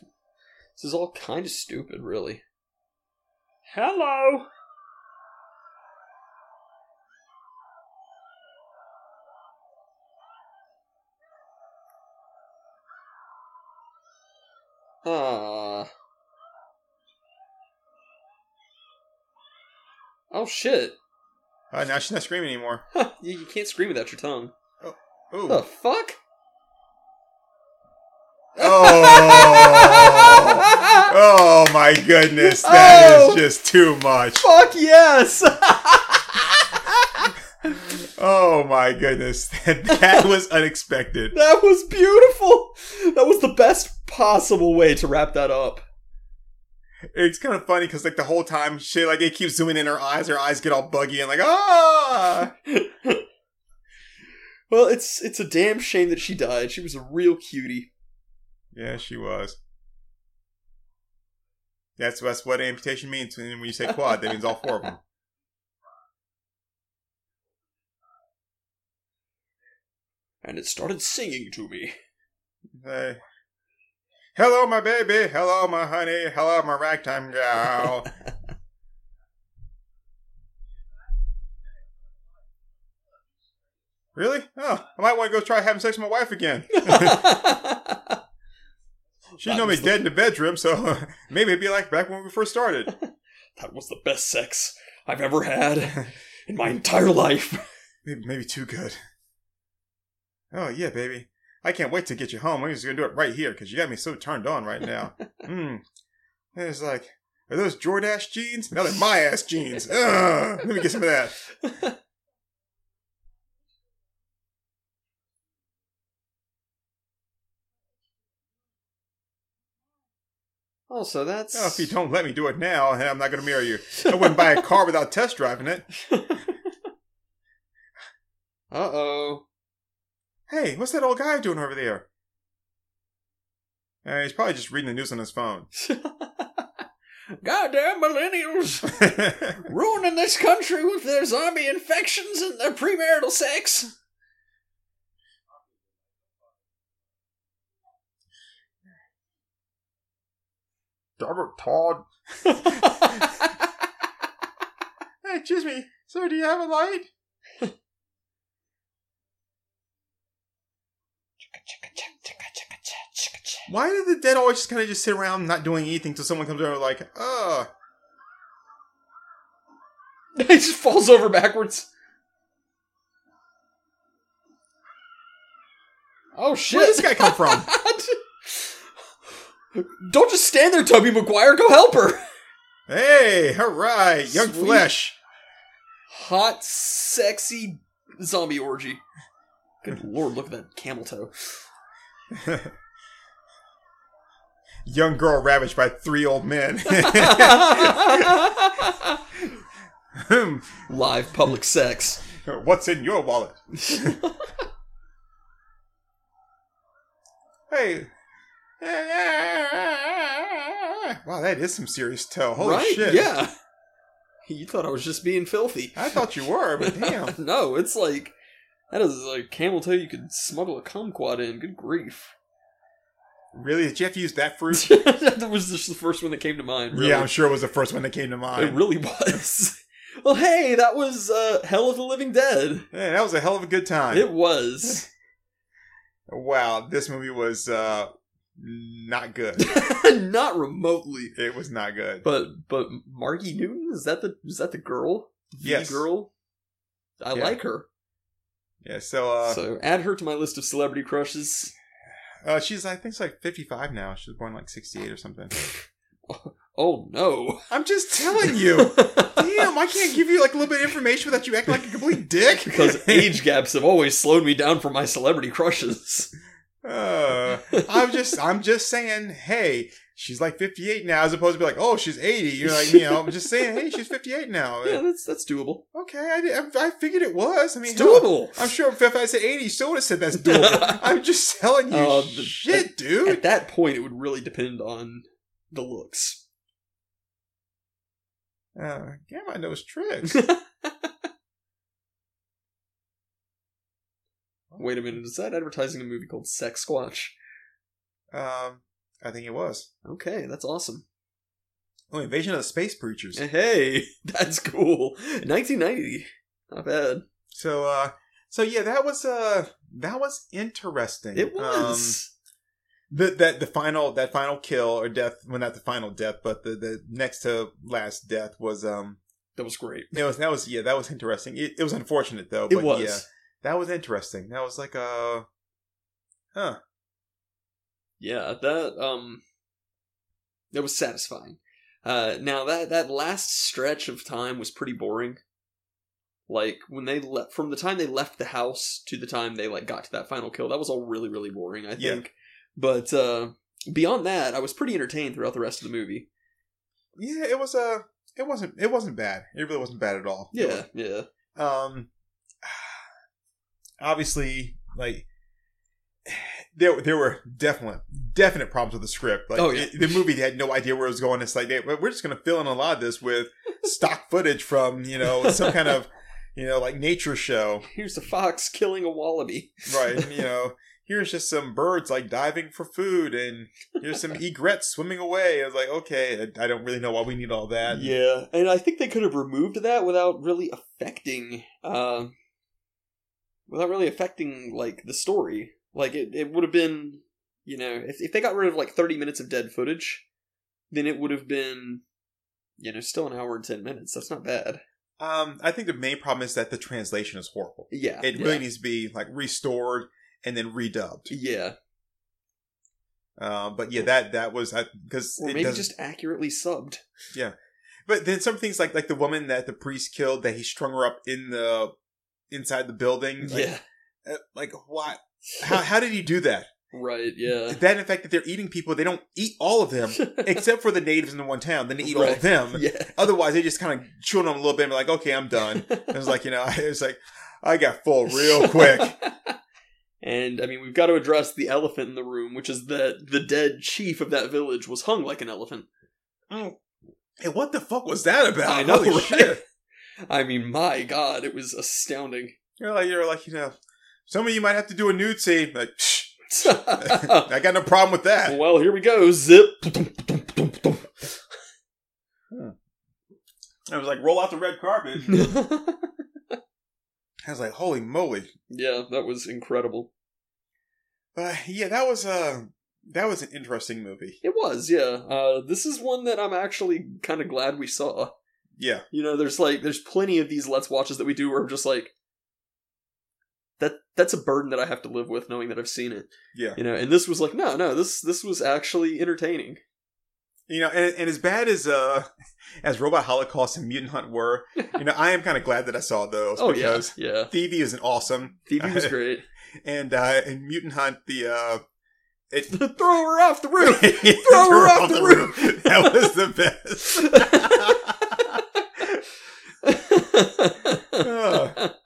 this is all kind of stupid, really. Hello. Ah. Oh shit! Uh, now she's not screaming anymore. you, you can't scream without your tongue. Ooh. The fuck? Oh, oh my goodness, that is Oh. just too much. Fuck yes! Oh my goodness, that, that was unexpected. That was beautiful. That was the best possible way to wrap that up. It's kind of funny because like the whole time she like it keeps zooming in her eyes, her eyes get all buggy and like ah. Well, it's it's a damn shame that she died. She was a real cutie. Yeah, she was. That's that's what amputation means And when you say quad. That means all four of them. And it started singing to me. Hey. Hello, my baby. Hello, my honey. Hello, my ragtime gal. really? Oh, I might want to go try having sex with my wife again. She know me the- dead in the bedroom, so maybe it'd be like back when we first started. that was the best sex I've ever had in my entire life. maybe, maybe too good. Oh yeah, baby. I can't wait to get you home. I'm just gonna do it right here because you got me so turned on right now. Hmm. It's like, are those Jordache jeans? No, they're my ass jeans. Ugh, let me get some of that. Also, that's Oh, if you don't let me do it now, I'm not gonna marry you. I wouldn't buy a car without test driving it. Uh oh. Hey, what's that old guy doing over there? Uh, he's probably just reading the news on his phone. Goddamn millennials ruining this country with their zombie infections and their premarital sex. Robert Todd. Hey, excuse me. Sir, do you have a light? Why do the dead always just kind of just sit around not doing anything till someone comes over like, oh, he just falls over backwards. Oh shit! where did this guy come from? Don't just stand there, Tobey Maguire. Go help her. hey, all right, young Sweet. flesh. Hot, sexy zombie orgy. Good lord, look at that camel toe. young girl ravaged by three old men. Live public sex. What's in your wallet? hey. Wow, that is some serious toe. Holy right? shit. Yeah. You thought I was just being filthy. I thought you were, but damn. no, it's like that is like camel toe you could smuggle a kumquat in. Good grief. Really? Did you have to use that fruit? that was just the first one that came to mind. Really. Yeah, I'm sure it was the first one that came to mind. it really was. well, hey, that was uh, Hell of the Living Dead. Yeah, that was a hell of a good time. It was wow, this movie was uh not good. not remotely, it was not good. but but Margie Newton is that the is that the girl? The Yes. girl. I Yeah. like her. yeah, so uh, so add her to my list of celebrity crushes. uh she's I think she's like 55 now. She was born like 68 or something. Oh no! I'm just telling you. Damn, I can't give you like a little bit of information without you acting like a complete dick. because age gaps have always slowed me down for my celebrity crushes. Uh, I'm just, I'm just saying, hey, she's like 58 now, as opposed to be like, oh, she's 80. You're like, you know, I'm just saying, hey, she's 58 now. Yeah, that's that's doable. Okay, I, I, I figured it was. I mean, It's hell, doable. I'm sure if I said 80, you still would have said that's doable. I'm just telling you, Uh, the- shit, dude. At that point, it would really depend on the looks. Uh, Gamma knows tricks. Wait a minute, is that advertising a movie called Sex Squatch? um, I think it was. Okay, that's awesome. Oh, Invasion of the Space Preachers. Hey, that's cool. 1990, not bad. So, uh, so yeah, that was, uh, that was interesting. It Um, was. the that the final that final kill or death well not the final death but the the next to last death was um that was great. it was that was yeah that was interesting it, it was unfortunate though It but was. Yeah that was interesting that was like a huh Yeah, that um that was satisfying. Uh now that that last stretch of time was pretty boring. Like when they left from the time they left the house to the time they like got to that final kill, that was all really really boring, I Yeah. think. But uh beyond that, I was pretty entertained throughout the rest of the movie. yeah it was uh it wasn't it wasn't bad it really wasn't bad at all Yeah, yeah. um obviously like there there were definite definite problems with the script. Like Oh, yeah. it- the movie had no idea where it was going. It's like they, we're just going to fill in a lot of this with stock footage from you know some kind of you know like nature show. Here's a fox killing a wallaby. right you know here's just some birds like diving for food and here's some egrets swimming away. I was like okay I, I don't really know why we need all that. Yeah, and I think they could have removed that without really affecting, uh, without really affecting like the story. Like it, it would have been, you know, if if they got rid of like thirty minutes of dead footage, then it would have been, you know, still an hour and ten minutes. That's not bad. um i think the main problem is that the translation is horrible Yeah, it yeah. really needs to be like restored and then redubbed yeah, Uh, but yeah, that that was because or maybe just accurately subbed. Yeah, but then some things like like the woman that the priest killed, that he strung her up in the inside the building. Like, yeah, uh, like what? How how did he do that? right. Yeah, That in fact that they're eating people, they don't eat all of them except for the natives in the one town. Then they eat all Right. of them. yeah. Otherwise, they just kind of chew on them a little bit and be like, okay, I'm done. And it's like you know, it's like I got full real quick. And I mean, we've got to address the elephant in the room, which is that the dead chief of that village was hung like an elephant. Hey, what the fuck was that about? I know, Holy right? shit! I mean, my God, it was astounding. You're like you're like you know, some of you might have to do a nude scene. Like, I got no problem with that. well, here we go. Zip. I was like, roll out the red carpet. I was like, holy moly! yeah, that was incredible. But yeah, that was uh that was an interesting movie. It was, yeah. Uh, this is one that I'm actually kind of glad we saw. Yeah, You know, there's like there's plenty of these let's watches that we do where I'm just like that that's a burden that I have to live with knowing that I've seen it. yeah. You know, and this was like, no, no, this this was actually entertaining. You know, and, and as bad as uh as Robot Holocaust and Mutant Hunt were, you know, I am kind of glad that I saw those Oh because yeah, yeah. Phoebe is an awesome, Phoebe was great. and uh and Mutant Hunt the uh it Throw her off the roof. throw her off the roof. That was the best.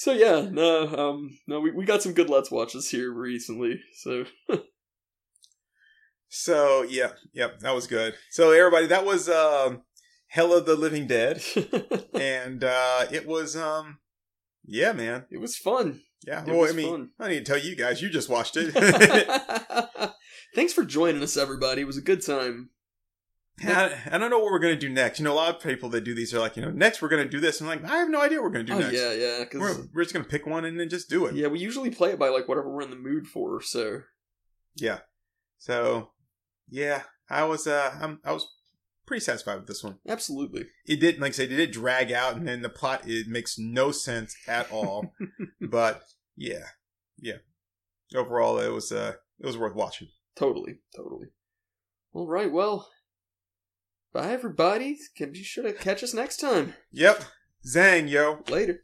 So yeah, no, um, no, we, we got some good let's watches here recently. So So yeah, yep, that was good. So everybody, that was um, Hell of the Living Dead, and uh, it was um, yeah, man, it was fun. yeah. It well, was I mean, fun. I need to tell you guys, you just watched it. Thanks for joining us, everybody. It was a good time. I, I don't know what we're gonna do next. You know, a lot of people that do these are like, you know, next we're gonna do this. I'm like, I have no idea what we're gonna do oh next. yeah, yeah. We're, Because we're just gonna pick one and then just do it. yeah, we usually play it by like whatever we're in the mood for. So Yeah. So, yeah, I was uh, I'm, I was pretty satisfied with this one. absolutely. It did, like I said, it did drag out, and then the plot it makes no sense at all. but yeah, yeah. Overall, it was uh, it was worth watching. Totally, totally. All right, well, bye everybody. Can be sure to catch us next time. Yep. Zang, yo. Later.